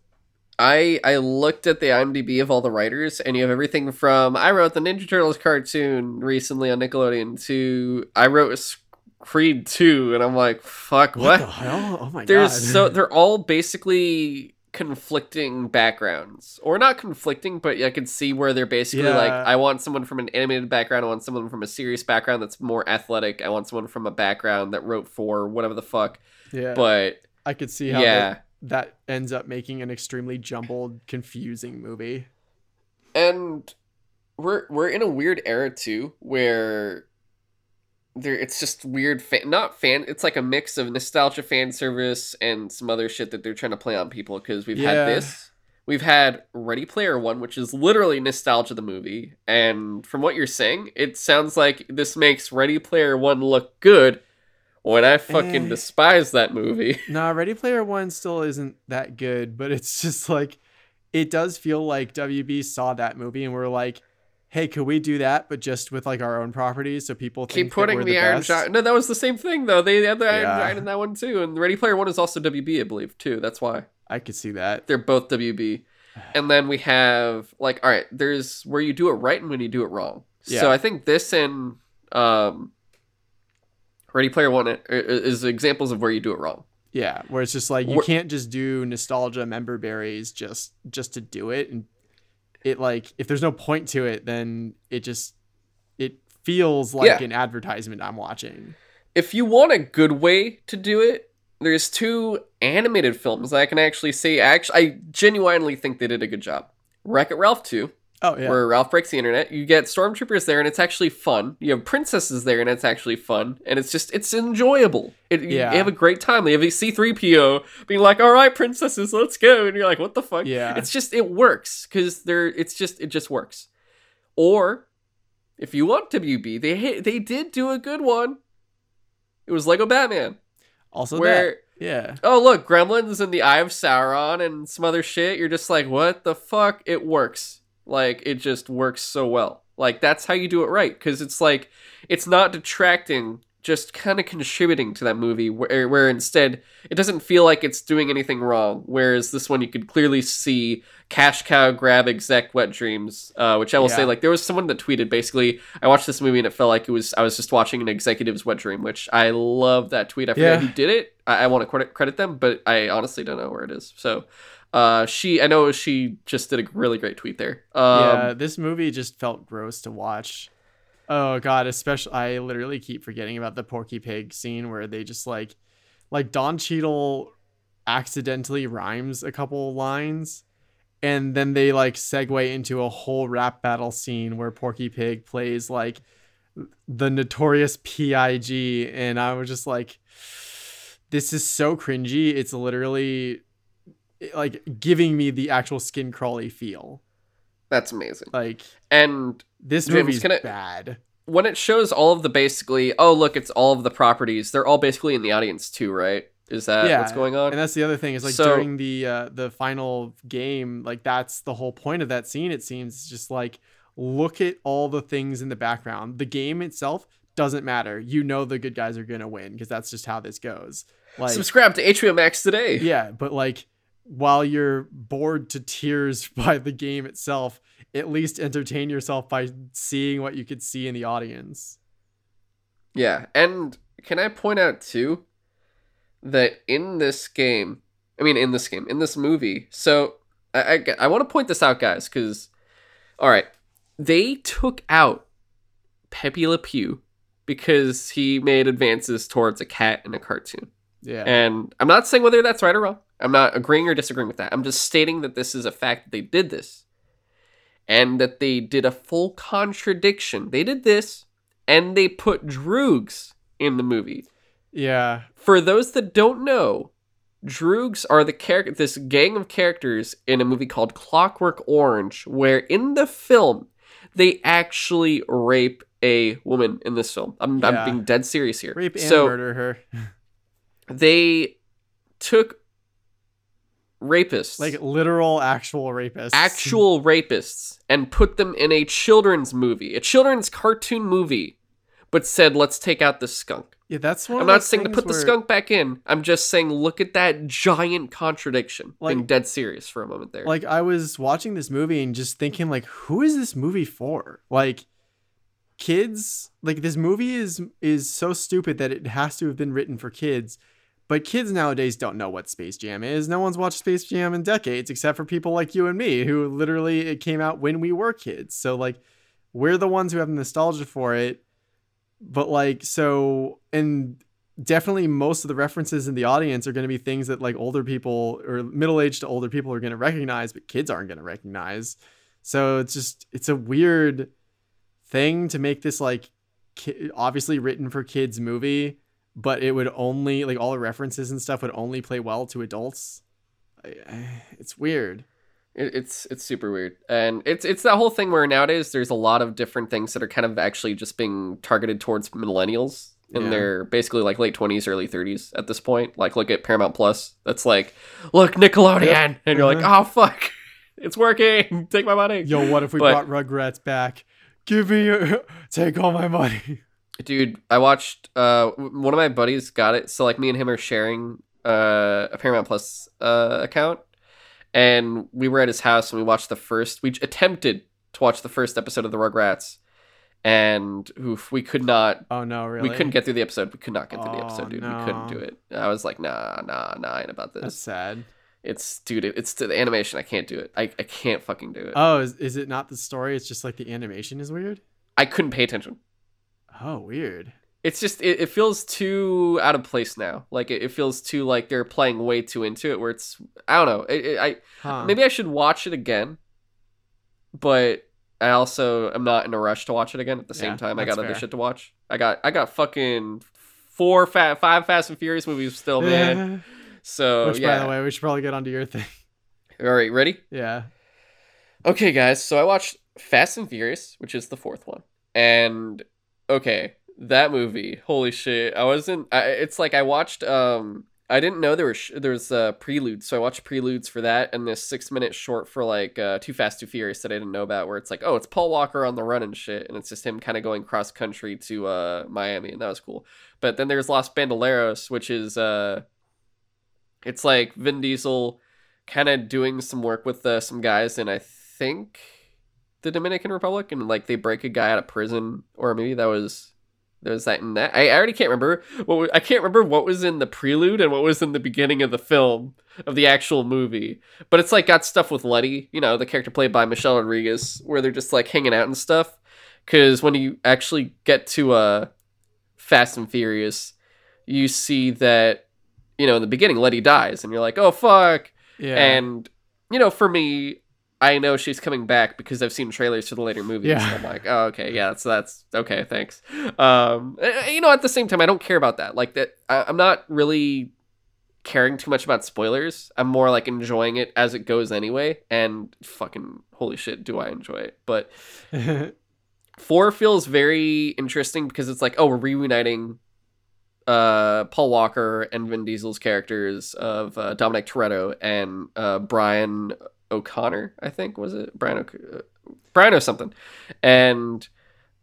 I I looked at the IMDb of all the writers, and you have everything from I wrote the Ninja Turtles cartoon recently on Nickelodeon to I wrote Creed two, and I'm like, fuck, what? the hell? Oh my god. There's god. so they're all basically conflicting backgrounds, or not conflicting, but I can see where they're basically like, I want someone from an animated background, I want someone from a serious background that's more athletic, I want someone from a background that wrote for whatever the fuck, yeah. but I could see how yeah. that, that ends up making an extremely jumbled, confusing movie. and we're we're in a weird era too where there it's just weird fan not fan it's like a mix of nostalgia fan service and some other shit that they're trying to play on people because we've Yeah. had this we've had ready player one which is literally nostalgia the movie and from what you're saying it sounds like this makes ready player one look good when i fucking Eh. despise that movie (laughs) Nah, Ready Player One still isn't that good, but it's (laughs) just like it does feel like WB saw that movie and we're like, hey, could we do that, but just with like our own properties so people think keep putting that the, the, Iron? Giant. No, that was the same thing though. They had the Iron Yeah. Giant in that one too, and Ready Player One is also WB, I believe, too. That's why I could see that. they're both WB. And then we have like, all right, there's where you do it right and when you do it wrong. Yeah. So I think this and um, Ready Player One is examples of where you do it wrong. Yeah, where it's just like you can't just do nostalgia member berries just just to do it and it like if there's no point to it then it just it feels like Yeah. an advertisement I'm watching. If you want a good way to do it, there's two animated films that I can actually say. Actually, I genuinely think they did a good job. Wreck It Ralph 2, Oh yeah. where Ralph breaks the internet. You get stormtroopers there, and it's actually fun. You have princesses there, and it's actually fun, and it's just it's enjoyable. It, Yeah. you have a great time. You have a C three PO being like, "All right, princesses, let's go," and you're like, "What the fuck?" Yeah. it's just it works because they're it's just it just works. Or if you want WB, they they did do a good one. It was Lego Batman, also where that. Yeah. oh look, Gremlins and the Eye of Sauron and some other shit. You're just like, what the fuck? It works. Like it just works so well. Like that's how you do it right because it's like it's not detracting, just kind of contributing to that movie. Where where instead it doesn't feel like it's doing anything wrong. Whereas this one you could clearly see cash cow grab exec wet dreams, uh, which I will say like there was someone that tweeted basically I watched this movie and it felt like it was I was just watching an executive's wet dream, which I love that tweet. I forget Yeah. who did it. I, I want to credit credit them, but I honestly don't know where it is. So. Uh, she, I know she just did a really great tweet there. Um, yeah, this movie just felt gross to watch. Oh god, especially I literally keep forgetting about the Porky Pig scene where they just like like Don Cheadle accidentally rhymes a couple lines and then they like segue into a whole rap battle scene where Porky Pig plays like the notorious PIG and I was just like this is so cringy. It's literally like giving me the actual skin crawly feel. that's amazing. Like And this James, movie's I- bad. when it shows all of the basically, oh look, it's all of the properties. They're all basically in the audience too, right? Is that yeah, what's going on? And that's the other thing is like So- during the uh, the final game, like that's the whole point of that scene. It seems just like look at all the things in the background. The game itself doesn't matter. You know the good guys are gonna win because that's just how this goes. Like Subscribe to HBO Max today. yeah, but like while you're bored to tears (laughs) by the game itself, at least entertain yourself by seeing what you could see in the audience. Yeah, and can I point out too that in this game, I mean, in this game, in this movie, so I I, I want to point this out, guys, because all right, they took out Pepe Le Pew because he made advances towards a cat in a cartoon. Yeah. And I'm not saying whether that's right or wrong. I'm not agreeing or disagreeing with that. I'm just stating that this is a fact that they did this. And that they did a full contradiction. They did this and they put Droogs in the movie. yeah. For those that don't know, Droogs are the character this gang of characters in a movie called Clockwork Orange, where in the film they actually rape a woman in this film. I'm, Yeah. I'm being dead serious here. Rape and so murder her. (laughs) they took rapists, like literal actual rapists. actual rapists, and put them in a children's movie, a children's cartoon movie, but said, let's take out the skunk. Yeah, that's one. I'm not saying to put the skunk back in. I'm just saying look at that giant contradiction. being dead serious for a moment there. Like I was watching this movie and just thinking, like, who is this movie for? Like, kids. Like this movie is is so stupid that it has to have been written for kids. But kids nowadays don't know what Space Jam is. No one's watched Space Jam in decades, except for people like you and me, who literally it came out when we were kids. So like, we're the ones who have nostalgia for it. But like, so and definitely most of the references in the audience are going to be things that like older people or middle-aged to older people are going to recognize but kids aren't going to recognize so it's just it's a weird thing to make this like ki- obviously written for kids movie but it would only like all the references and stuff would only play well to adults I- I- it's weird It, it's it's super weird, and it's it's that whole thing where nowadays there's a lot of different things that are kind of actually just being targeted towards millennials in Yeah. their basically like late twenties, early thirties at this point. Like look at Paramount Plus. That's like, look Nickelodeon, and you're like, Uh-huh. oh fuck, it's working. (laughs) Take my money, yo what if we But- brought rugrats back give me your take all my money (laughs) dude. I watched. Uh, one of my buddies got it. So like me and him are sharing uh a Paramount Plus uh account, and we were at his house and we watched the first. We attempted to watch the first episode of the Rugrats, and oof, we could not. oh no really We couldn't get through the episode. We could not get through the Oh, episode, dude. We couldn't do it. I was like, nah, nah, nah, I ain't about this. that's sad It's dude, it's to the animation. I can't do it. I, I can't fucking do it. oh is, is it not the story it's just like the animation is weird I couldn't pay attention. Oh weird It's just it, it feels too out of place now. Like it, it feels too like they're playing way too into it. Where it's I don't know. It, it, I huh maybe I should watch it again, but I also am not in a rush to watch it again. At the same Yeah, time, I got other fair. shit to watch. I got I got fucking four fat five Fast and Furious movies still, man. (laughs) So Which, yeah. by the way, we should probably get onto your thing. All right, ready? Yeah. Okay, guys. So I watched Fast and Furious, which is the fourth one, and okay, that movie. Holy shit! I wasn't. I, it's like I watched. Um, I didn't know there was sh- there was uh, so I watched preludes for that, and this six minute short for like uh, Too Fast Too Furious that I didn't know about, where it's like, oh, it's Paul Walker on the run and shit, and it's just him kind of going cross country to uh Miami, and that was cool. But then there's Los Bandoleros, which is uh, it's like Vin Diesel kind of doing some work with uh, some guys and I think the Dominican Republic, and like they break a guy out of prison, or maybe that was there was that in that. I, I already can't remember. What I can't remember what was in the prelude and what was in the beginning of the film of the actual movie. But it's like got stuff with Letty, you know, the character played by Michelle Rodriguez, where they're just like hanging out and stuff. Because when you actually get to uh, Fast and Furious, you see that you know in the beginning Letty dies, and you're like, oh fuck. Yeah. And you know, for me, I know she's coming back because I've seen trailers for the later movies. Yeah. So I'm like, oh, okay, yeah, that's that's okay, thanks. Um, you know, at the same time, I don't care about that. Like that, I, I'm not really caring too much about spoilers. I'm more like enjoying it as it goes anyway. And fucking holy shit, do I enjoy it? But (laughs) four feels very interesting because it's like, oh, we're reuniting uh Paul Walker and Vin Diesel's characters of uh, Dominic Toretto and uh Brian O'Connor, I think was it? Brian o- uh, Brian or something, and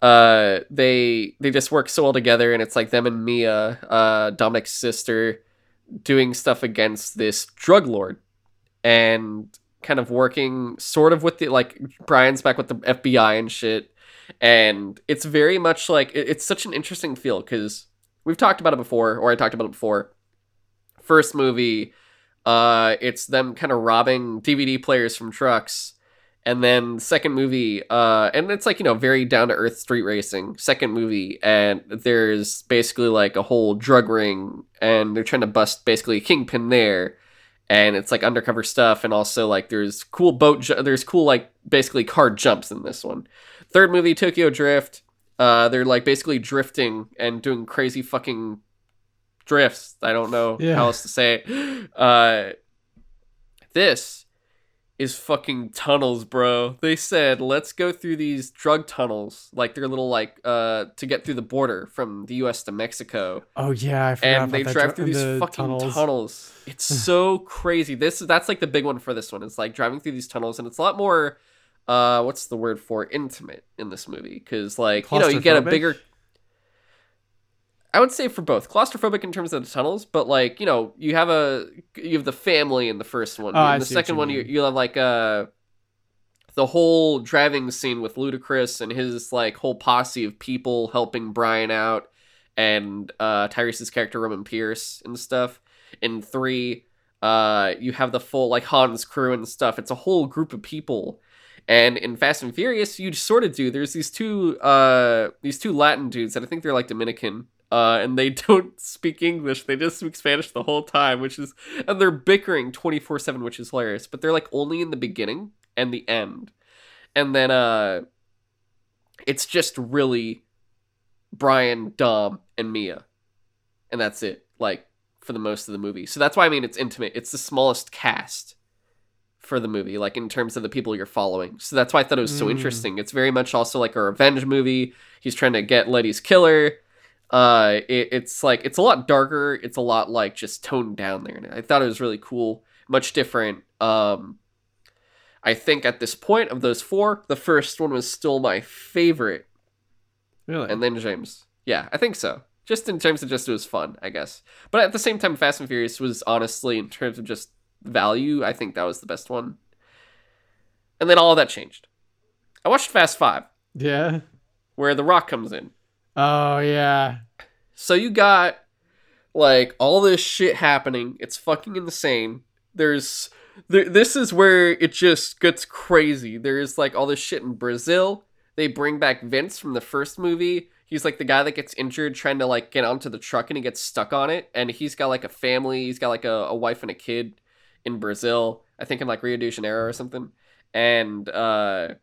uh they they just work so well together, and it's like them and Mia, uh Dominic's sister, doing stuff against this drug lord, and kind of working sort of with the like Brian's back with the FBI and shit, and it's very much like it- it's such an interesting feel because we've talked about it before, or I talked about it before. First movie, uh, it's them kind of robbing DVD players from trucks, and then second movie, uh, and it's like you know very down to earth street racing. Second movie, and there's basically like a whole drug ring, and they're trying to bust basically a kingpin there. And it's like undercover stuff, and also like there's cool boat, ju- there's cool like basically car jumps in this one. Third movie, Tokyo Drift. Uh, they're like basically drifting and doing crazy fucking drifts. I don't know Yeah. how else to say it. Uh, this is fucking tunnels, bro. They said let's go through these drug tunnels, like they're little like uh to get through the border from the U.S. to Mexico, oh yeah, I forgot and about they drive dr- through these the fucking tunnels. It's (sighs) so crazy. This that's like the big one for this one. It's like driving through these tunnels, and it's a lot more. Uh, what's the word for intimate in this movie? Because like you know you get a bigger. I would say for both claustrophobic in terms of the tunnels, but like you know you have a you have the family in the first one. Oh, in the second you one, you you have like uh the whole driving scene with Ludacris and his like whole posse of people helping Brian out, and uh Tyrese's character Roman Pierce and stuff. In three, uh you have the full like Han's crew and stuff. It's a whole group of people. And in Fast and Furious, you sort of do. There's these two uh these two Latin dudes that I think they're like Dominican. Uh, and they (laughs) don't speak English. They just speak Spanish the whole time, which is and they're bickering 24/7, which is hilarious. But they're like only in the beginning and the end. And then uh it's just really Brian, Dom, and Mia. And that's it. Like for the most of the movie. So that's why I mean it's intimate. It's the smallest cast for the movie, like in terms of the people you're following. So that's why I thought it was so Mm. interesting. It's very much also like a revenge movie. He's trying to get Letty's killer. Uh, it, it's like it's a lot darker. It's a lot like just toned down there, and I thought it was really cool, much different. Um, I think at this point of those four, the first one was still my favorite, Really? and then James. Yeah, I think so. Just in terms of just it was fun, I guess. But at the same time, Fast and Furious was honestly, in terms of just value, I think that was the best one. And then all of that changed. I watched Fast Five, yeah. where The Rock comes in. Oh yeah. So you got like all this shit happening. It's fucking insane. There's there, this is where it just gets crazy. There's like all this shit in Brazil. They bring back Vince from the first movie. He's like the guy that gets injured trying to like get onto the truck and he gets stuck on it. And he's got like a family. He's got like a, a wife and a kid in Brazil. I think in like Rio de Janeiro or something. And uh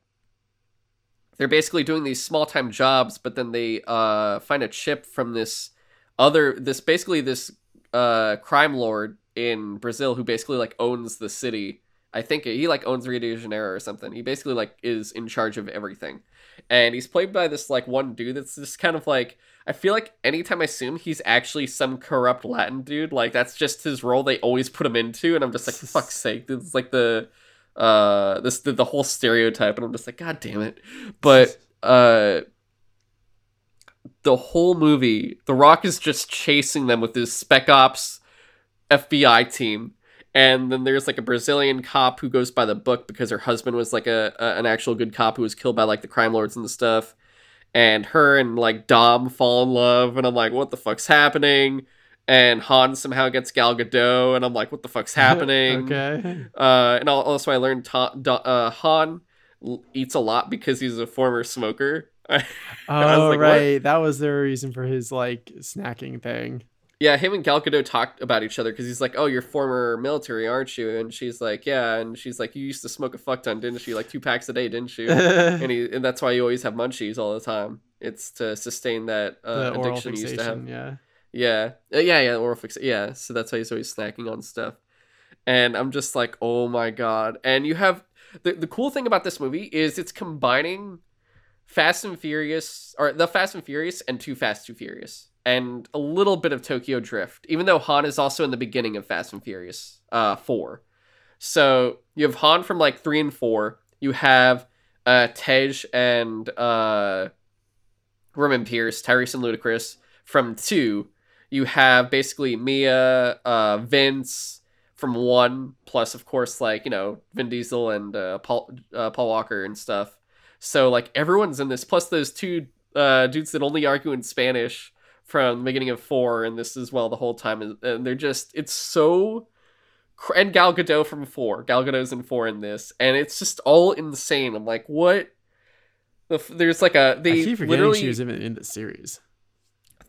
they're basically doing these small time jobs, but then they uh find a chip from this other this basically this uh crime lord in Brazil who basically like owns the city. I think he like owns Rio de Janeiro or something. He basically like is in charge of everything. And he's played by this like one dude that's just kind of like I feel like anytime I assume he's actually some corrupt Latin dude. Like that's just his role they always put him into, and I'm just like, fuck's sake, this is like the uh this the, the whole stereotype, and I'm just like, god damn it. But uh the whole movie, The Rock is just chasing them with his spec ops FBI team. And then there's like a Brazilian cop who goes by the book because her husband was like a, a an actual good cop who was killed by like the crime lords and the stuff. And her and like Dom fall in love, and I'm like, what the fuck's happening? And Han somehow gets Gal Gadot, and I'm like, what the fuck's (laughs) happening? okay. Uh, and also I learned Ta- Da- uh, Han eats a lot because he's a former smoker. (laughs) Oh like, what? right, that was the reason for his like snacking thing. yeah, him and Gal Gadot talked about each other because he's like, "Oh, you're former military, aren't you?" And she's like, "Yeah," and she's like, "You used to smoke a fuck ton, didn't you? Like two packs a day, didn't you?" (laughs) and he and that's why you always have munchies all the time. It's to sustain that uh, addiction you used to have. yeah. Yeah, Uh, yeah, yeah. Oral fix. Yeah, so that's why he's always snacking on stuff. And I'm just like, oh my god. And you have the the cool thing about this movie is it's combining Fast and Furious or the Fast and Furious and Too Fast Too Furious and a little bit of Tokyo Drift. Even though Han is also in the beginning of Fast and Furious uh 4. So, you have Han from like 3 and 4. You have uh Tej and uh Roman Pierce, Tyrese and Ludacris from 2 you have basically Mia, uh, Vince from one, plus of course like you know Vin Diesel and uh, Paul uh, Paul Walker and stuff. So like everyone's in this, plus those two uh, dudes that only argue in Spanish from the beginning of four, and this as well the whole time, and they're just it's so. And Gal Gadot from four, Gal Gadot's in four in this, and it's just all insane. I'm like, what? There's like a they I keep forgetting literally she was even in the series.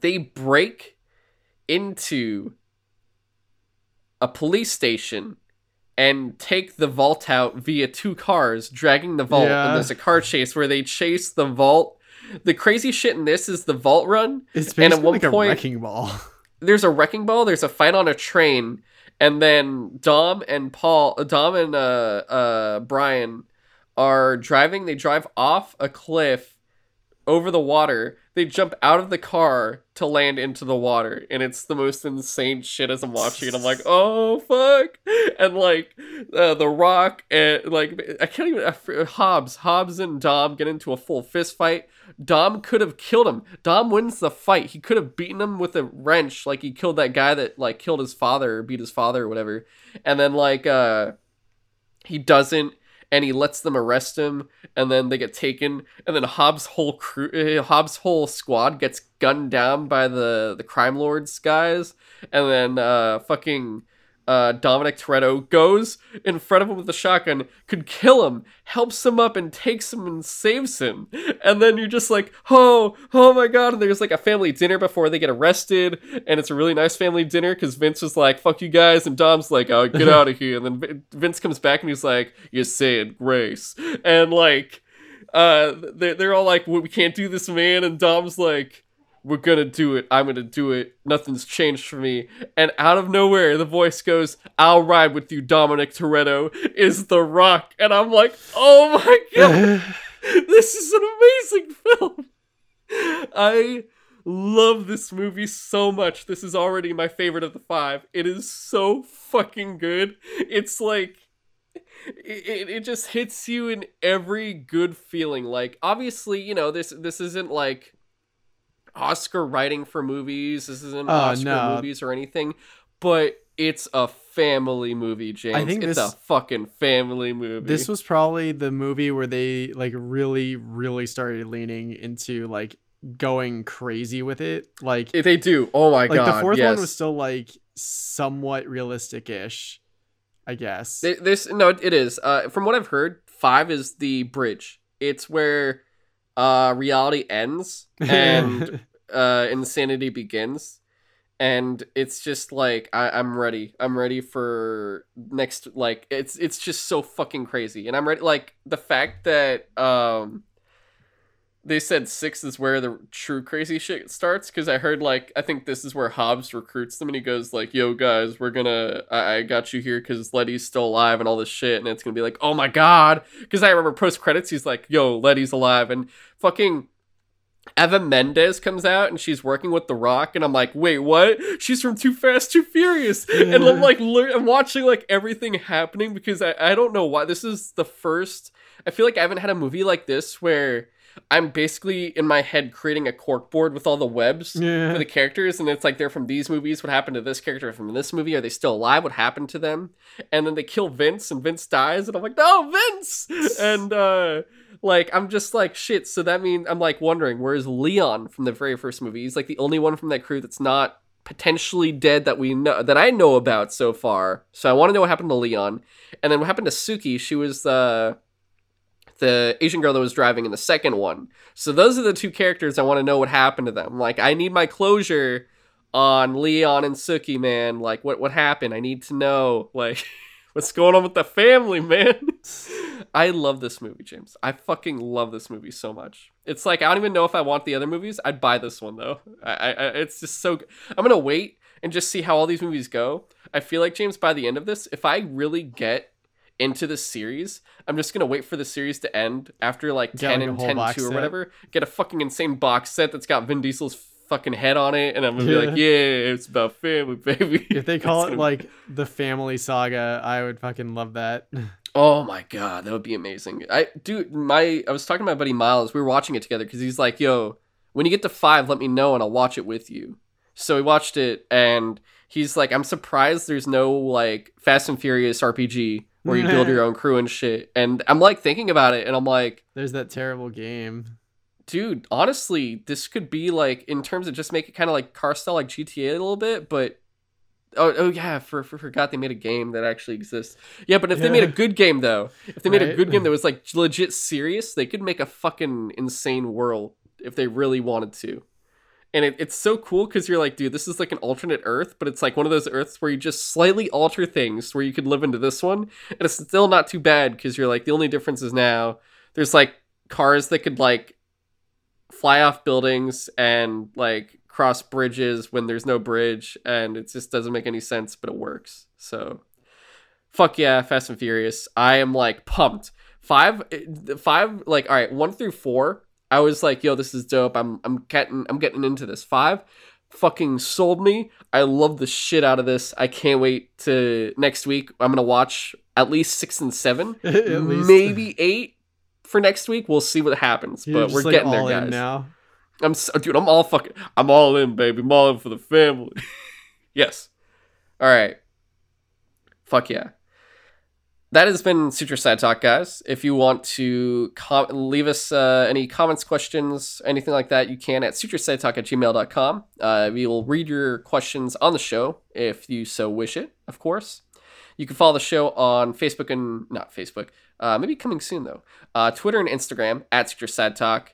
they break into a police station and take the vault out via two cars dragging the vault Yeah. and there's a car chase where they chase the vault the crazy shit in this is the vault run It's And at basically one like a point- wrecking ball. (laughs) there's a wrecking ball there's a fight on a train and then dom and paul dom and uh uh brian are driving they drive off a cliff over the water. They jump out of the car to land into the water, and it's the most insane shit as I'm watching it. I'm like, (laughs) oh fuck, and like uh, the Rock and like I can't even uh, Hobbs, Hobbs and Dom get into a full fist fight. Dom could have killed him. Dom wins the fight. He could have beaten him with a wrench, like he killed that guy that like killed his father or beat his father or whatever. And then like uh he doesn't and he lets them arrest him and then they get taken and then Hobbs whole crew uh, Hobbs whole squad gets gunned down by the the crime lords guys and then uh fucking uh, Dominic Toretto goes in front of him with a shotgun, could kill him, helps him up and takes him and saves him. And then you're just like, oh, oh my god. And there's like a family dinner before they get arrested. And it's a really nice family dinner because Vince is like, fuck you guys. And Dom's like, oh, get (laughs) out of here. And then Vince comes back and he's like, you're saying grace. And like, uh, they're, they're all like, well, we can't do this, man. And Dom's like, we're gonna do it. I'm gonna do it. Nothing's changed for me. And out of nowhere, the voice goes, I'll ride with you, Dominic Toretto, is The Rock. And I'm like, oh my (laughs) god, this is an amazing film. I love this movie so much. This is already my favorite of the five. It is so fucking good. It's like, it, it just hits you in every good feeling. Like, obviously, you know, this this isn't like Oscar writing for movies. This isn't Oh, Oscar no. movies or anything, but it's a family movie, James. I think it's this- a fucking family movie. This was probably the movie where they like really, really started leaning into like going crazy with it. Like, If they do. Oh my like god. the fourth yes. one was still like somewhat realistic-ish, I guess. Th- This no, it is. Uh, from what I've heard, five is the bridge. It's where uh reality ends and (laughs) uh insanity begins. And it's just like I, i'm ready. I'm ready for next like it's it's just so fucking crazy. And i'm ready like the fact that um they said six is where the true crazy shit starts because i heard like i think this is where hobbs recruits them and he goes like yo guys we're gonna i, I got you here because letty's still alive and all this shit and it's gonna be like oh my god because i remember post credits he's like yo letty's alive and fucking Eva Mendes comes out and she's working with The Rock, and I'm like, wait, what? She's from Too Fast, Too Furious, and I'm like, lear- I'm watching like everything happening because I I don't know why this is the first. I feel like I haven't had a movie like this where I'm basically in my head creating a corkboard with all the webs yeah. for the characters, and it's like they're from these movies. What happened to this character from this movie? Are they still alive? What happened to them? And then they kill Vince, and Vince dies, and I'm like, no, Vince! (laughs) And uh, like I'm just like shit. So that means I'm like wondering where's Leon from the very first movie? He's like the only one from that crew that's not potentially dead that we know that I know about so far. So I want to know what happened to Leon, and then what happened to Suki? She was the the Asian girl that was driving in the second one. So those are the two characters I want to know what happened to them. Like I need my closure on Leon and Suki, man. Like what what happened? I need to know like (laughs) what's going on with the family, man. (laughs) I love this movie, James. I fucking love this movie so much. It's like I don't even know if I want the other movies. I'd buy this one though. I, I it's just so. I'm gonna wait and just see how all these movies go. I feel like James, by the end of this, if I really get into the series, I'm just gonna wait for the series to end after like Get, 10 like, and whole 10 2 or whatever. Get a fucking insane box set that's got Vin Diesel's fucking head on it, and I'm gonna be like, yeah, it's about family, baby. (laughs) If they call it like the family saga, I would fucking love that. (laughs) Oh my god, that would be amazing. I dude, my I was talking to my buddy Miles. We were watching it together because he's like, "Yo, when you get to five, let me know and I'll watch it with you." So we watched it, and he's like, "I'm surprised there's no like Fast and Furious RPG where you build your own crew and shit." And I'm like thinking about it, and I'm like, There's that terrible game. dude, honestly, this could be like in terms of just make it kind of like car style, like GTA a little bit, but. Oh, oh yeah, for, for forgot they made a game that actually exists. Yeah, but if they made a good game though, if they made a good game that was like legit serious, they could make a fucking insane world if they really wanted to. And it, it's so cool because you're like, dude, this is like an alternate Earth, but it's like one of those Earths where you just slightly alter things where you could live into this one, and it's still not too bad because you're like, the only difference is now there's like cars that could like fly off buildings and like cross bridges when there's no bridge, and it just doesn't make any sense, but it works. So fuck yeah, Fast and Furious. I am like pumped. Five, eh, five, like all right, one through four. I was like, yo, this is dope. I'm I'm getting I'm getting into this. Five fucking sold me. I love the shit out of this. I can't wait to next week. I'm gonna watch at least six and seven, (laughs) maybe eight for next week. We'll see what happens, You're but we're like, getting there, guys. now. I'm so, dude. I'm all fucking. I'm all in, baby. I'm all in for the family. (laughs) yes. All right. Fuck yeah. That has been Sutro Sidetalk, guys. If you want to com- leave us uh, any comments, questions, anything like that, you can at sutrosidetalk at gmail.com. Uh, we will read your questions on the show if you so wish it, of course. You can follow the show on Facebook and not Facebook, uh, maybe coming soon though. Uh, Twitter and Instagram at Sutro Sidetalk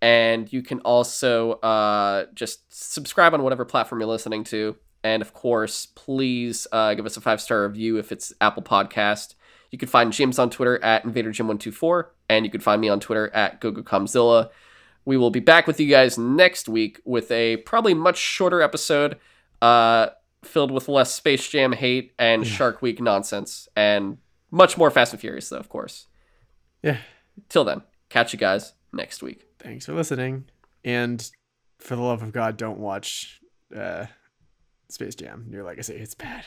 and you can also uh, just subscribe on whatever platform you're listening to and of course please uh, give us a five star review if it's apple podcast you can find james on twitter at invaderjim124 and you can find me on twitter at gogokamzilla we will be back with you guys next week with a probably much shorter episode uh, filled with less space jam hate and Yeah. shark week nonsense and much more fast and furious though of course Yeah. till then catch you guys next week Thanks for listening. And for the love of God, don't watch uh, Space Jam. New Legacy. It's bad.